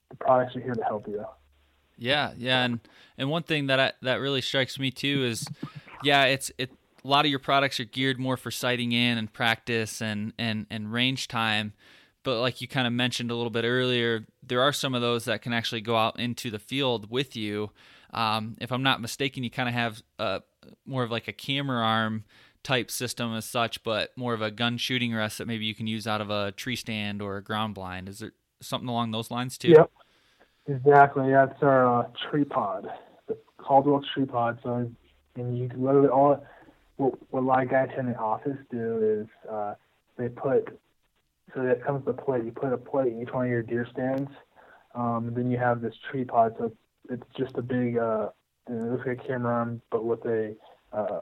the products are here to help you. Yeah, yeah, and and one thing that I, that really strikes me too is, yeah, it's it. A lot of your products are geared more for sighting in and practice and and and range time, but like you kind of mentioned a little bit earlier, there are some of those that can actually go out into the field with you. Um, if I'm not mistaken, you kind of have a, more of like a camera arm type system as such, but more of a gun shooting rest that maybe you can use out of a tree stand or a ground blind. Is there something along those lines too? Yep, exactly. That's our uh, tree pod, the Caldwell tree pod. So, and you literally all what, what a lot of guys in the office do is uh, they put so that comes with a plate. You put a plate in each one of your deer stands. Um, then you have this tree pod. So it's just a big, uh, it looks like a camera but with a uh,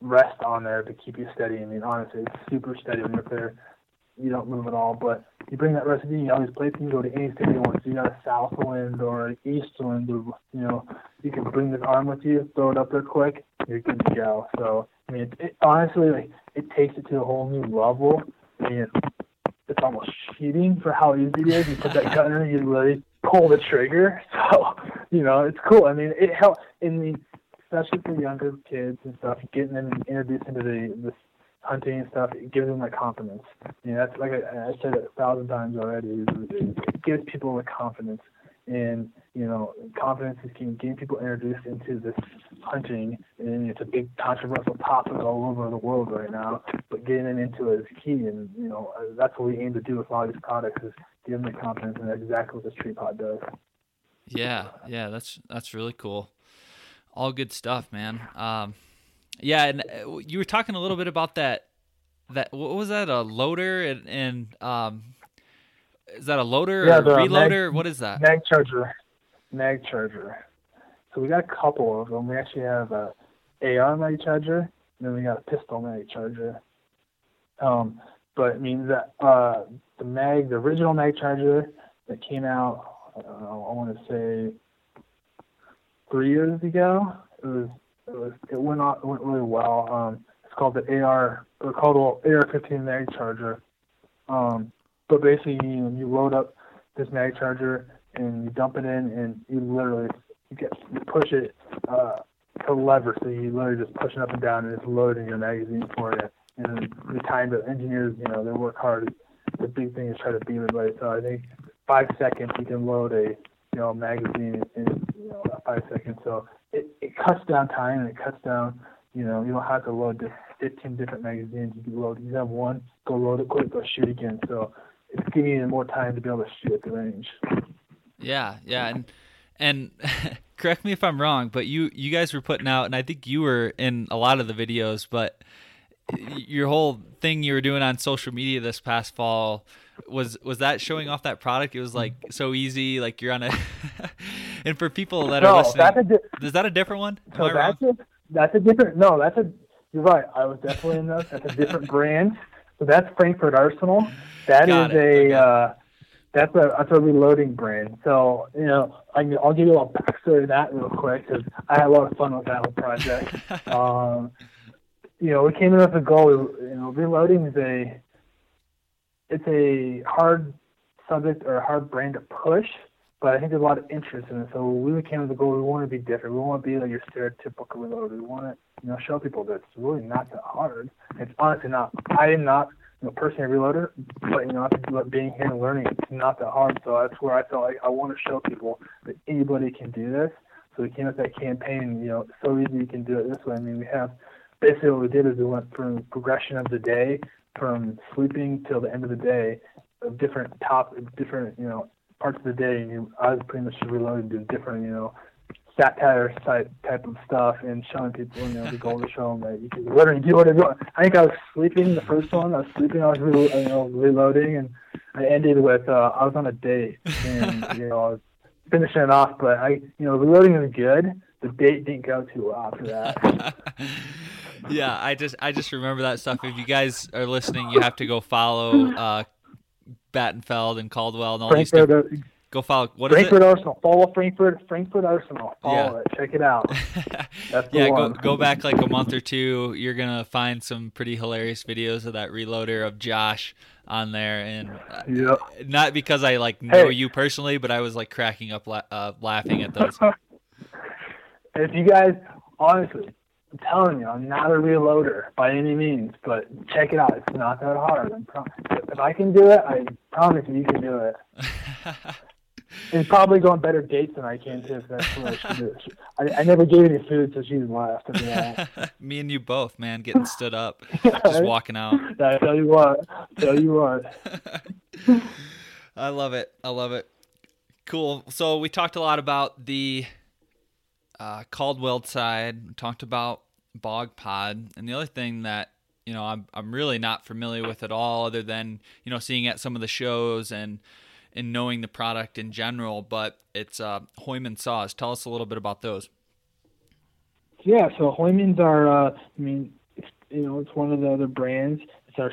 rest on there to keep you steady. I mean, honestly, it's super steady when you're there. You don't move at all, but you bring that rest in, you always plates, you go to any state you want. So you got a south wind or an east wind, or, you know, you can bring this arm with you, throw it up there quick, you're good to go. So, I mean, it, it, honestly, like, it takes it to a whole new level. I mean, it's almost cheating for how easy it is. You put that gun in, you literally pull the trigger. So, you know, it's cool. I mean, it helps. I mean, especially for younger kids and stuff, getting them introduced into the this hunting and stuff, it gives them that confidence. You know, that's like I, I said a thousand times already. It gives people the confidence and you know confidence is key. Getting people introduced into this hunting, and it's a big controversial topic all over the world right now. But getting them into it is key, and you know that's what we aim to do with a lot of these products is give them the confidence, and that's exactly what this tree pod does. Yeah, yeah, that's that's really cool. All good stuff, man. Um, yeah, and uh, you were talking a little bit about that. That what was that? A loader and, and um, is that a loader yeah, or reloader? Mag, what is that? Mag charger. Mag charger. So we got a couple of them. We actually have a AR mag charger, and then we got a pistol mag charger. Um, but it means that uh, the mag, the original mag charger that came out, I don't know, I want to say three years ago. It was, it was, it went off, it went really well. Um, it's called the AR, or called the AR-15 mag charger. Um, but basically, you, you load up this mag charger and you dump it in, and you literally you get you push it uh, to lever, so you literally just push it up and down, and it's loading your magazine for you. And the time that engineers, you know, they work hard. The big thing is try to beat everybody. So I think five seconds you can load a you know magazine in you know five seconds. So it, it cuts down time and it cuts down. You know, you don't have to load 15 different magazines. You can load. You have one, go load it quick, go shoot again. So it's giving you more time to be able to shoot at the range. Yeah, yeah, and and correct me if I'm wrong, but you you guys were putting out, and I think you were in a lot of the videos, but your whole thing you were doing on social media this past fall was was that showing off that product? It was like so easy, like you're on a. and for people that no, are listening, di- is that a different one? so that's a, that's a different. No, that's a. You're right. I was definitely in those. That's a different brand. So that's Frankford Arsenal. That Got is it. a Okay. uh, that's a that's a reloading brand. So you know, I can, I'll give you a little backstory of that real quick because I had a lot of fun with that whole project. um, you know, we came in with a goal. You know, reloading is a it's a hard subject or a hard brand to push, but I think there's a lot of interest in it. So we came with the goal. We want to be different. We want to be like your stereotypical reloader. We want to you know show people that it's really not that hard. It's honestly not. I am not you know, personally reloader, but you know, being here and learning, it's not that hard. So that's where I felt like I want to show people that anybody can do this. So we came up with that campaign. You know, so easy you can do it this way. I mean, we have basically what we did is we went from progression of the day, from sleeping till the end of the day, of different top, different you know parts of the day. I was pretty much reloaded to different you know satire type type of stuff and showing people, you know, the goal to show them that you can literally do whatever you want. I think I was sleeping the first one. I was sleeping. I was re- you know reloading, and I ended with uh, I was on a date, and you know I was finishing it off. But I, you know, reloading was good. The date didn't go too well after that. yeah, I just I just remember that stuff. If you guys are listening, you have to go follow uh, Battenfeld and Caldwell and all these. Different, Go follow. What Frankford is it? Arsenal. Follow Frankford. Frankford Arsenal. Follow yeah. it. Check it out. yeah, go go back like a month or two. You're gonna find some pretty hilarious videos of that reloader of Josh on there, and uh, yep. not because I like know hey. you personally, but I was like cracking up, la- uh, laughing at those. if you guys, honestly, I'm telling you, I'm not a reloader by any means, but check it out. It's not that hard. Pro- if I can do it, I promise you, you can do it. and probably go on better dates than I can too. That's what I should do. I, I never gave any food, so she's left. Me and you both, man, getting stood up, just walking out. I tell you what, tell you what. I love it. I love it. Cool. So we talked a lot about the uh, Caldwell side. Talked about Bog Pod, and the other thing that you know I'm I'm really not familiar with at all, other than you know seeing at some of the shows and and knowing the product in general, but it's uh, Hooyman saws. Tell us a little bit about those. Yeah, so Hooyman's are, uh, I mean, it's, you know, it's one of the other brands. It's our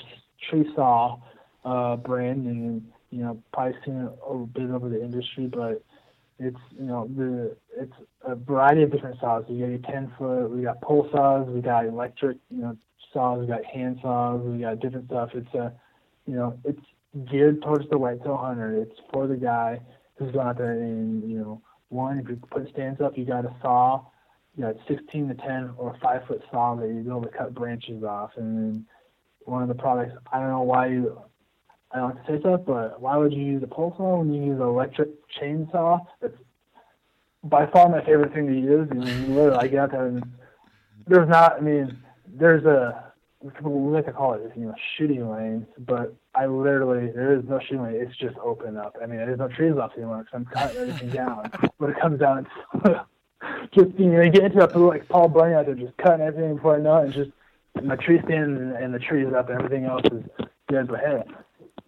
tree saw uh, brand, and you know, probably seen it a bit over the industry, but it's you know the it's a variety of different saws. We got your ten foot, we got pole saws, we got electric, you know, saws, we got hand saws, we got different stuff. It's a, you know, it's geared towards the whitetail hunter. It's for the guy who's going out there and, you know, one, if you put stands up, you got a saw, you got 16 to 10 or 5 foot saw that you're able to cut branches off. And then one of the products, I don't know why you, I don't like to say stuff, but why would you use a pole saw when you use an electric chainsaw? It's by far my favorite thing to use. I literally, I get out there and there's not, I mean, there's a, we like to call it, you know, shooting lanes, but I literally there is no shooting lane. It's just open up. I mean, there's no trees left anymore because I'm cutting everything down. But it comes down to just you know, you get into it like Paul Bunyan out there, just cutting everything before I know it, and just my tree stand and, and the trees up, and everything else is dead. But hey,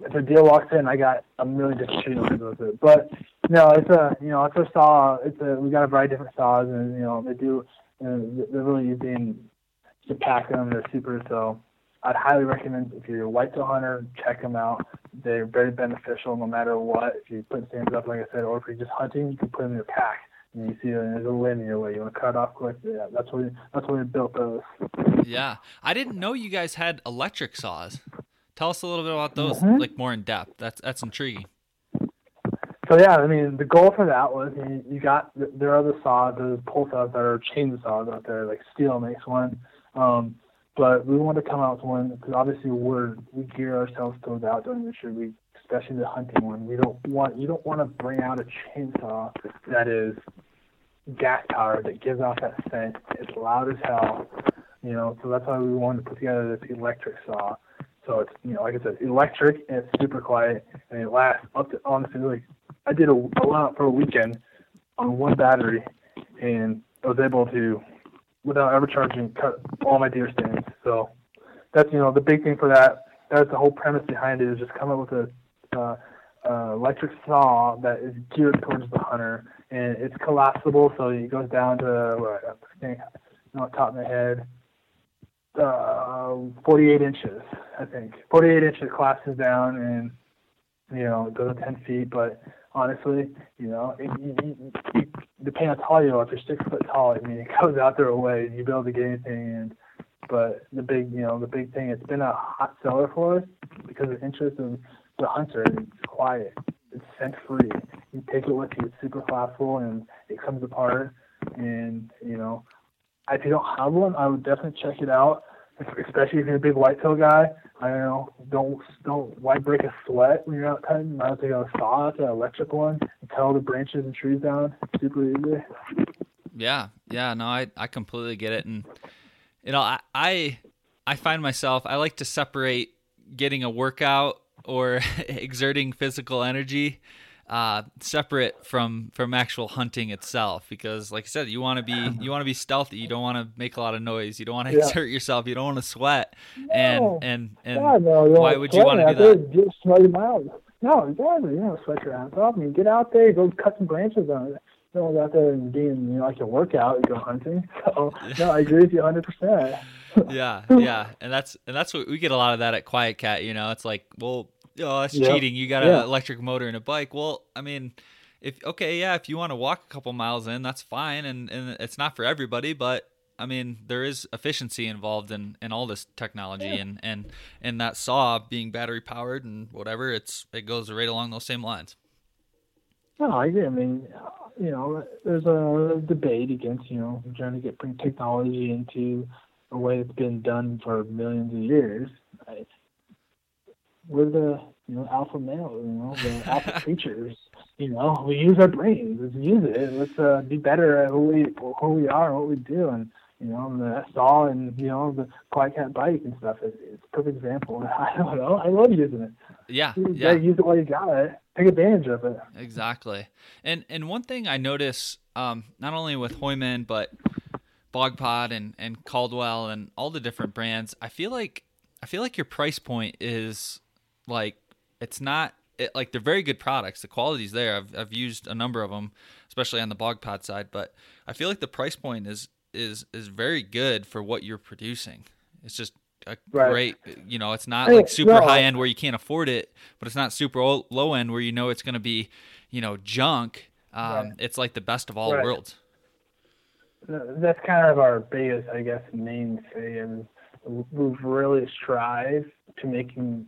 if a deal walks in, I got I'm really just shooting with it. But no, it's a you know it's a saw. It's a we got a variety of different saws, and you know they do. They're really being to pack them. They're super. So I'd highly recommend if you're a whitetail hunter, check them out. They're very beneficial no matter what. If you put stands up, like I said, or if you're just hunting, you can put them in your pack. And you see there's a linear way you want to cut off quick. Yeah, that's what we, that's what we built those. Yeah, I didn't know you guys had electric saws. Tell us a little bit about those, mm-hmm. like more in depth. That's that's intriguing. So yeah, I mean, the goal for that was you, you got there are other saws, there's pole saws that are chainsaws out there, like Stihl makes one. Um, but we want to come out with one because obviously we're we gear ourselves towards the outdoor industry. We especially the hunting one. We don't want you don't want to bring out a chainsaw that is gas powered that gives off that scent. It's loud as hell, you know. So that's why we wanted to put together this electric saw. So it's you know like I said, electric and it's super quiet and it lasts up to honestly like I did a, a lot for a weekend on one battery and I was able to without ever charging cut all my deer stands. So that's you know the big thing for that. That's the whole premise behind it is just come up with a uh, uh, electric saw that is geared towards the hunter, and it's collapsible, so it goes down to what I think, you top of my head, uh, 48 inches, I think. 48 inches collapses down, and you know it goes 10 feet, but honestly. You know, it, you, you, you, depending on how tall you are, if you're six foot tall, I mean, it goes out there away way. You'll be able to get anything. And but the big, you know, the big thing, it's been a hot seller for us because of the interest of the hunter. It's quiet. It's scent free. You take it with you. It's super collapsible and it comes apart. And you know, if you don't have one, I would definitely check it out. Especially if you're a big whitetail guy, I don't know, don't don't why break a sweat when you're out cutting? Might as well take a saw an electric one, and cut all the branches and trees down. Super easy. Yeah, yeah, no, I I completely get it, and you know, I, I I find myself I like to separate getting a workout or exerting physical energy uh, separate from from actual hunting itself because like i said you want to be you want to be stealthy. You don't want to make a lot of noise. You don't want to yeah. exert yourself. You don't want to sweat. No. and and and God, no, why would you want to do that? just sweat no exactly. You don't sweat your ass off. I mean, get out there go cut some branches on it. Know, out there and being you know like a workout and go hunting. So no i agree with you 100 percent. Yeah yeah. And that's and that's what we get a lot of that at QuietKat you know? It's like well oh, that's yep. cheating. You got yeah. an electric motor and a bike. Well, I mean, if okay, yeah, if you want to walk a couple miles in, that's fine, and and it's not for everybody, but I mean, there is efficiency involved in, in all this technology, yeah. and and and that saw being battery powered and whatever, it's it goes right along those same lines. No, I agree. I mean, you know, there's a debate against you know trying to get bring technology into a way that's been done for millions of years. We're the you know alpha male, you know the alpha creatures. You know, we use our brains. Let's use it. Let's uh, be better at who we who we are and what we do. And you know, the saw and you know the QuietKat bike and stuff. It's, it's a perfect example. I don't know. I love using it. Yeah, you yeah. Use it while you got it. Take advantage of it. Exactly. And and one thing I notice, um, not only with Hooyman but BogPod and and Caldwell and all the different brands, I feel like I feel like your price point is like it's not it, like they're very good products. The quality's there. I've I've used a number of them, especially on the bog pod side. But I feel like the price point is is is very good for what you're producing. It's just a right. great, you know, it's not like super no, high end where you can't afford it, but it's not super low end where you know it's going to be, you know, junk. Um, right. It's like the best of all right. worlds. That's kind of our biggest, I guess, mainstay, and we've really strived to making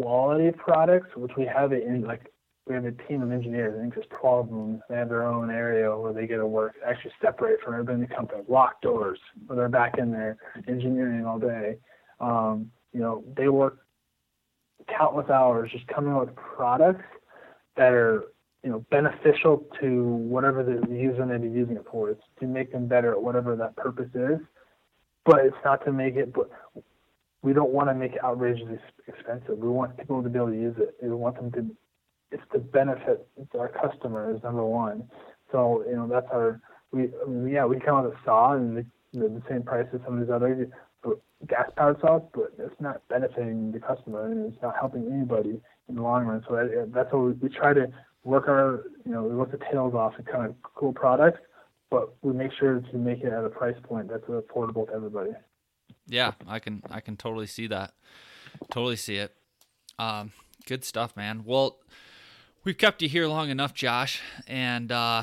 quality products, which we have it in like we have a team of engineers. I think there's 12 of them. They have their own area where they get to work, actually separate from everybody in the company. Lock doors, where they're back in there engineering all day. Um, you know, they work countless hours just coming up with products that are you know beneficial to whatever the user may be using it for. It's to make them better at whatever that purpose is, but it's not to make it. But we don't want to make it outrageously expensive. We want people to be able to use it. We want them to. It's to benefit our customers number one. So you know that's our. We yeah we come out of saw and the, the same price as some of these other uh, gas powered saws, but it's not benefiting the customer and it's not helping anybody in the long run. So that, that's what we, we try to work our you know we work the tails off and kind of cool products, but we make sure to make it at a price point that's affordable to everybody. Yeah, I can I can totally see that. Totally see it. Um, good stuff, man. Well, we've kept you here long enough, Josh, and uh,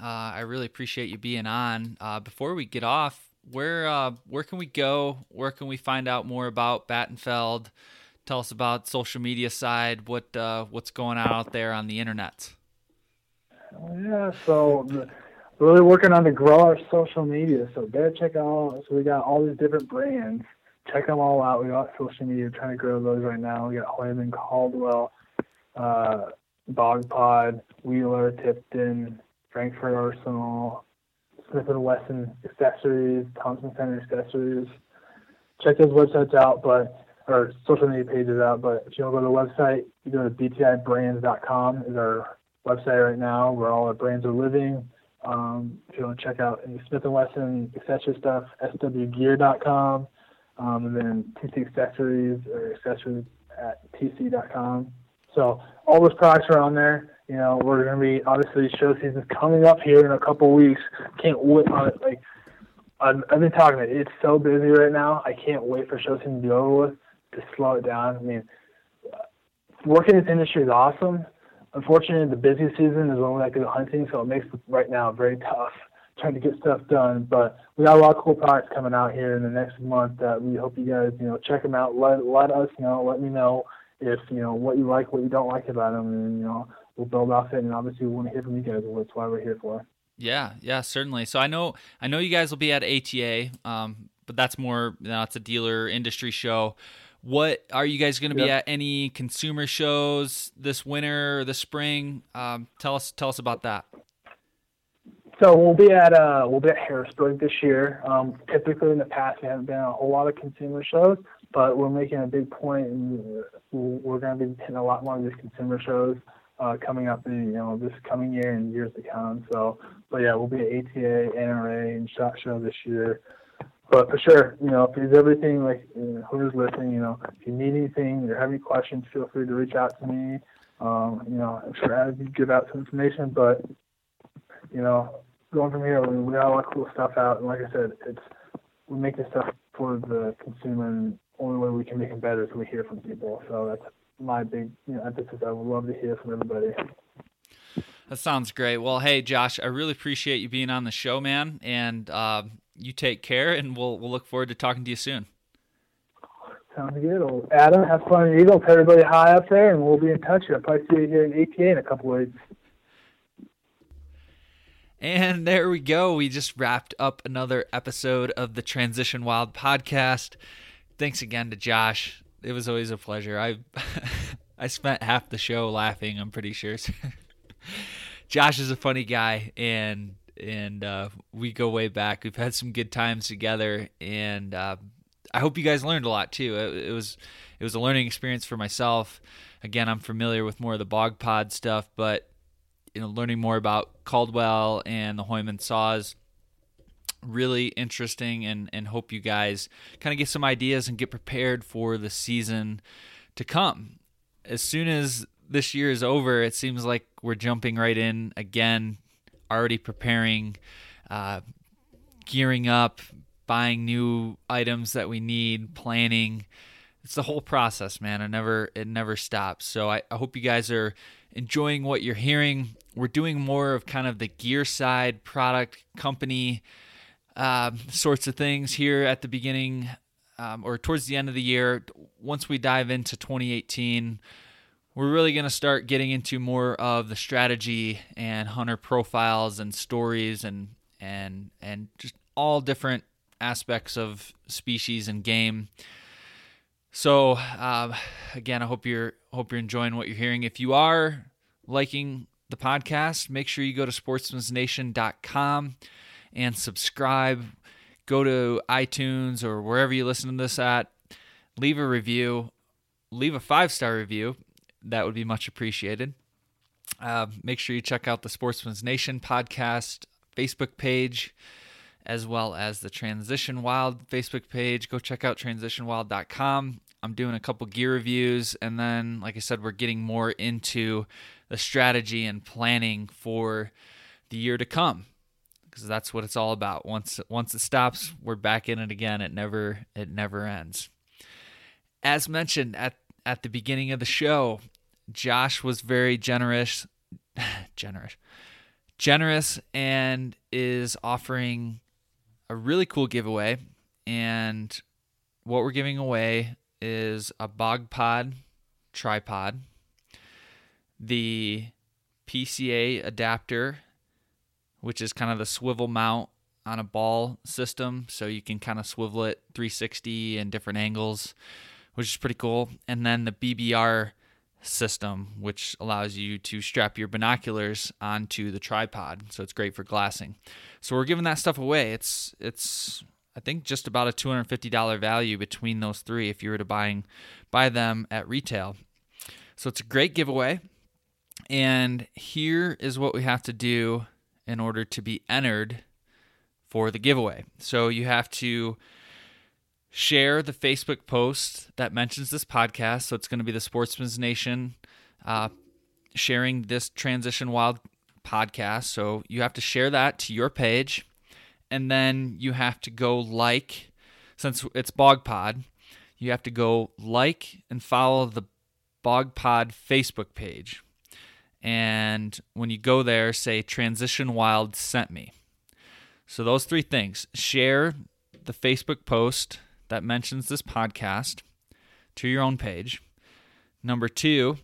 uh, I really appreciate you being on. Uh, before we get off, where uh, where can we go? Where can we find out more about Battenfeld? Tell us about social media side. What uh, what's going on out there on the internet? Yeah, so really working on to grow our social media. So better check out. So we got all these different brands. Check them all out. We got social media trying to grow those right now. We got Hooyman, Caldwell, uh, BogPod, Wheeler, Tipton, Frankford Arsenal, Smith and Wesson accessories, Thompson Center accessories. Check those websites out, but or social media pages out. But if you want to go to the website, you go to btibrands.com is our website right now where all our brands are living. Um, if you want to check out any Smith & Wesson accessory stuff, swgear.com, um, and then TC Accessories or accessories at tc.com. So all those products are on there. You know, we're going to be obviously show season's coming up here in a couple weeks. Can't wait on it. Like I've, I've been talking it. It's so busy right now. I can't wait for show season to be over with to slow it down. I mean, working in this industry is awesome unfortunately, the busy season is when we like to go hunting, so it makes it right now very tough trying to get stuff done. But we got a lot of cool products coming out here in the next month that we hope you guys, you know, check them out. Let let us know. Let me know if you know what you like, what you don't like about them, and you know we'll build off it. And obviously, we want to hear from you guys. That's why we're here for. Yeah, yeah, certainly. So I know I know you guys will be at ATA, um, but that's more you know, a dealer industry show. What are you guys going to be yep. at any consumer shows this winter or this spring? Um, tell us tell us about that. So we'll be at uh we'll be at Harrisburg this year. Um, typically in the past we haven't been at a whole lot of consumer shows, but we're making a big point and we're going to be hitting a lot more of these consumer shows uh, coming up in you know this coming year and years to come. So, but yeah, we'll be at ATA, NRA, and Shot Show this year. But for sure, you know, if there's everything like you know, listening, you know, if you need anything or have any questions, feel free to reach out to me. Um, you know, I'm sure I'd give out some information, but you know, going from here, we, we got a lot of cool stuff out, and like I said, it's we make this stuff for the consumer, and only way we can make it better is we hear from people. So that's my big you know, emphasis. I would love to hear from everybody. That sounds great. Well, hey Josh, I really appreciate you being on the show, man, and uh, you take care, and we'll we'll look forward to talking to you soon. Sounds good. Well, Adam, have fun in Eagle. Tell everybody hi up there, and we'll be in touch. I'll probably see you here in ATA in a couple weeks. And there we go. We just wrapped up another episode of the Transition Wild podcast. Thanks again to Josh. It was always a pleasure. I I spent half the show laughing. I'm pretty sure. Josh is a funny guy, and and uh, we go way back. We've had some good times together, and uh, I hope you guys learned a lot too. It, it, was it was a learning experience for myself. Again, I'm familiar with more of the bog pod stuff, but you know, learning more about Caldwell and the Hooyman saws really interesting and and hope you guys kind of get some ideas and get prepared for the season to come. As soon as this year is over, it seems like we're jumping right in again, already preparing, uh, gearing up, buying new items that we need, planning. It's the whole process, man. It never it never stops. So I, I hope you guys are enjoying what you're hearing. We're doing more of kind of the gear side, product, company uh, sorts of things here at the beginning um, or towards the end of the year. Once we dive into 2018, we're really going to start getting into more of the strategy and hunter profiles and stories and and and just all different aspects of species and game. So uh, again, I hope you're hope you're enjoying what you're hearing. If you are liking the podcast, make sure you go to sportsmansnation.com and subscribe. Go to iTunes or wherever you listen to this at. Leave a review. Leave a five star review. That would be much appreciated. Uh, make sure you check out the Sportsman's Nation podcast Facebook page as well as the Transition Wild Facebook page. Go check out transitionwild.com. I'm doing a couple gear reviews, and then, like I said, we're getting more into the strategy and planning for the year to come because that's what it's all about. Once once it stops, we're back in it again. It never it never ends. As mentioned at at the beginning of the show, Josh was very generous generous generous and is offering a really cool giveaway and what we're giving away is a bog pod tripod the PCA adapter which is kind of the swivel mount on a ball system. So you can kind of swivel it 360 and different angles, which is pretty cool. And then the BBR system, which allows you to strap your binoculars onto the tripod. So it's great for glassing. So we're giving that stuff away. It's it's I think just about a $250 value between those three if you were to buying buy them at retail. So it's a great giveaway. And here is what we have to do in order to be entered for the giveaway. So you have to share the Facebook post that mentions this podcast. So it's going to be the Sportsman's Nation uh, sharing this Transition Wild podcast. So you have to share that to your page, and then you have to go like, since it's Bog Pod, you have to go like and follow the Bog Pod Facebook page. And when you go there, say Transition Wild sent me. So those three things share the Facebook post that mentions this podcast to your own page. Number two,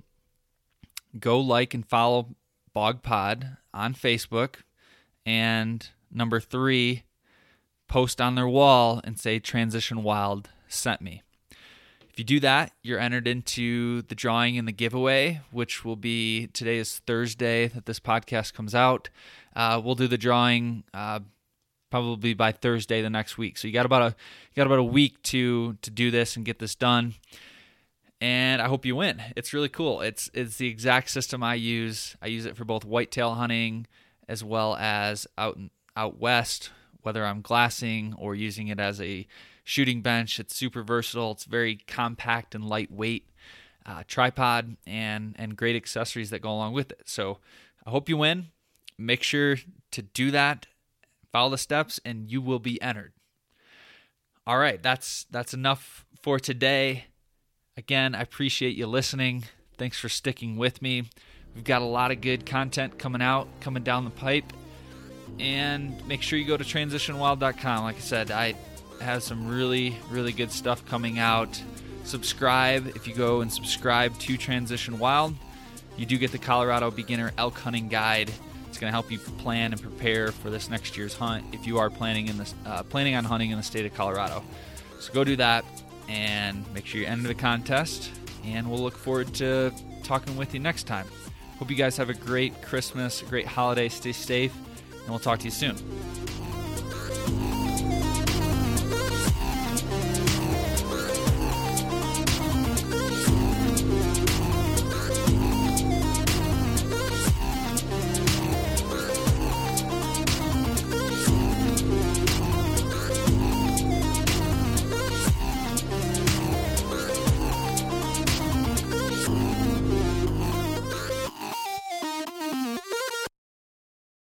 go like and follow Bog Pod on Facebook. And number three, post on their wall and say Transition Wild sent me. If you do that, you're entered into the drawing and the giveaway, which will be today is Thursday that this podcast comes out. Uh, we'll do the drawing uh, probably by Thursday the next week. So you got about a you got about a week to to do this and get this done. And I hope you win. It's really cool. It's it's the exact system I use. I use it for both whitetail hunting as well as out out west, whether I'm glassing or using it as a shooting bench. It's super versatile. It's very compact and lightweight. Uh, tripod and and great accessories that go along with it. So I hope you win. Make sure to do that Follow the steps and you will be entered. All right, that's that's enough for today. Again, I appreciate you listening. Thanks for sticking with me. We've got a lot of good content coming out, coming down the pipe. And make sure you go to transitionwild.com. Like I said, I have some really, really good stuff coming out. Subscribe if you go and subscribe to Transition Wild. You do get the Colorado Beginner Elk Hunting Guide going to help you plan and prepare for this next year's hunt if you are planning in this uh, planning on hunting in the state of Colorado. So go do that and make sure you enter the contest. And we'll look forward to talking with you next time. Hope you guys have a great Christmas, a great holiday. Stay safe, and we'll talk to you soon.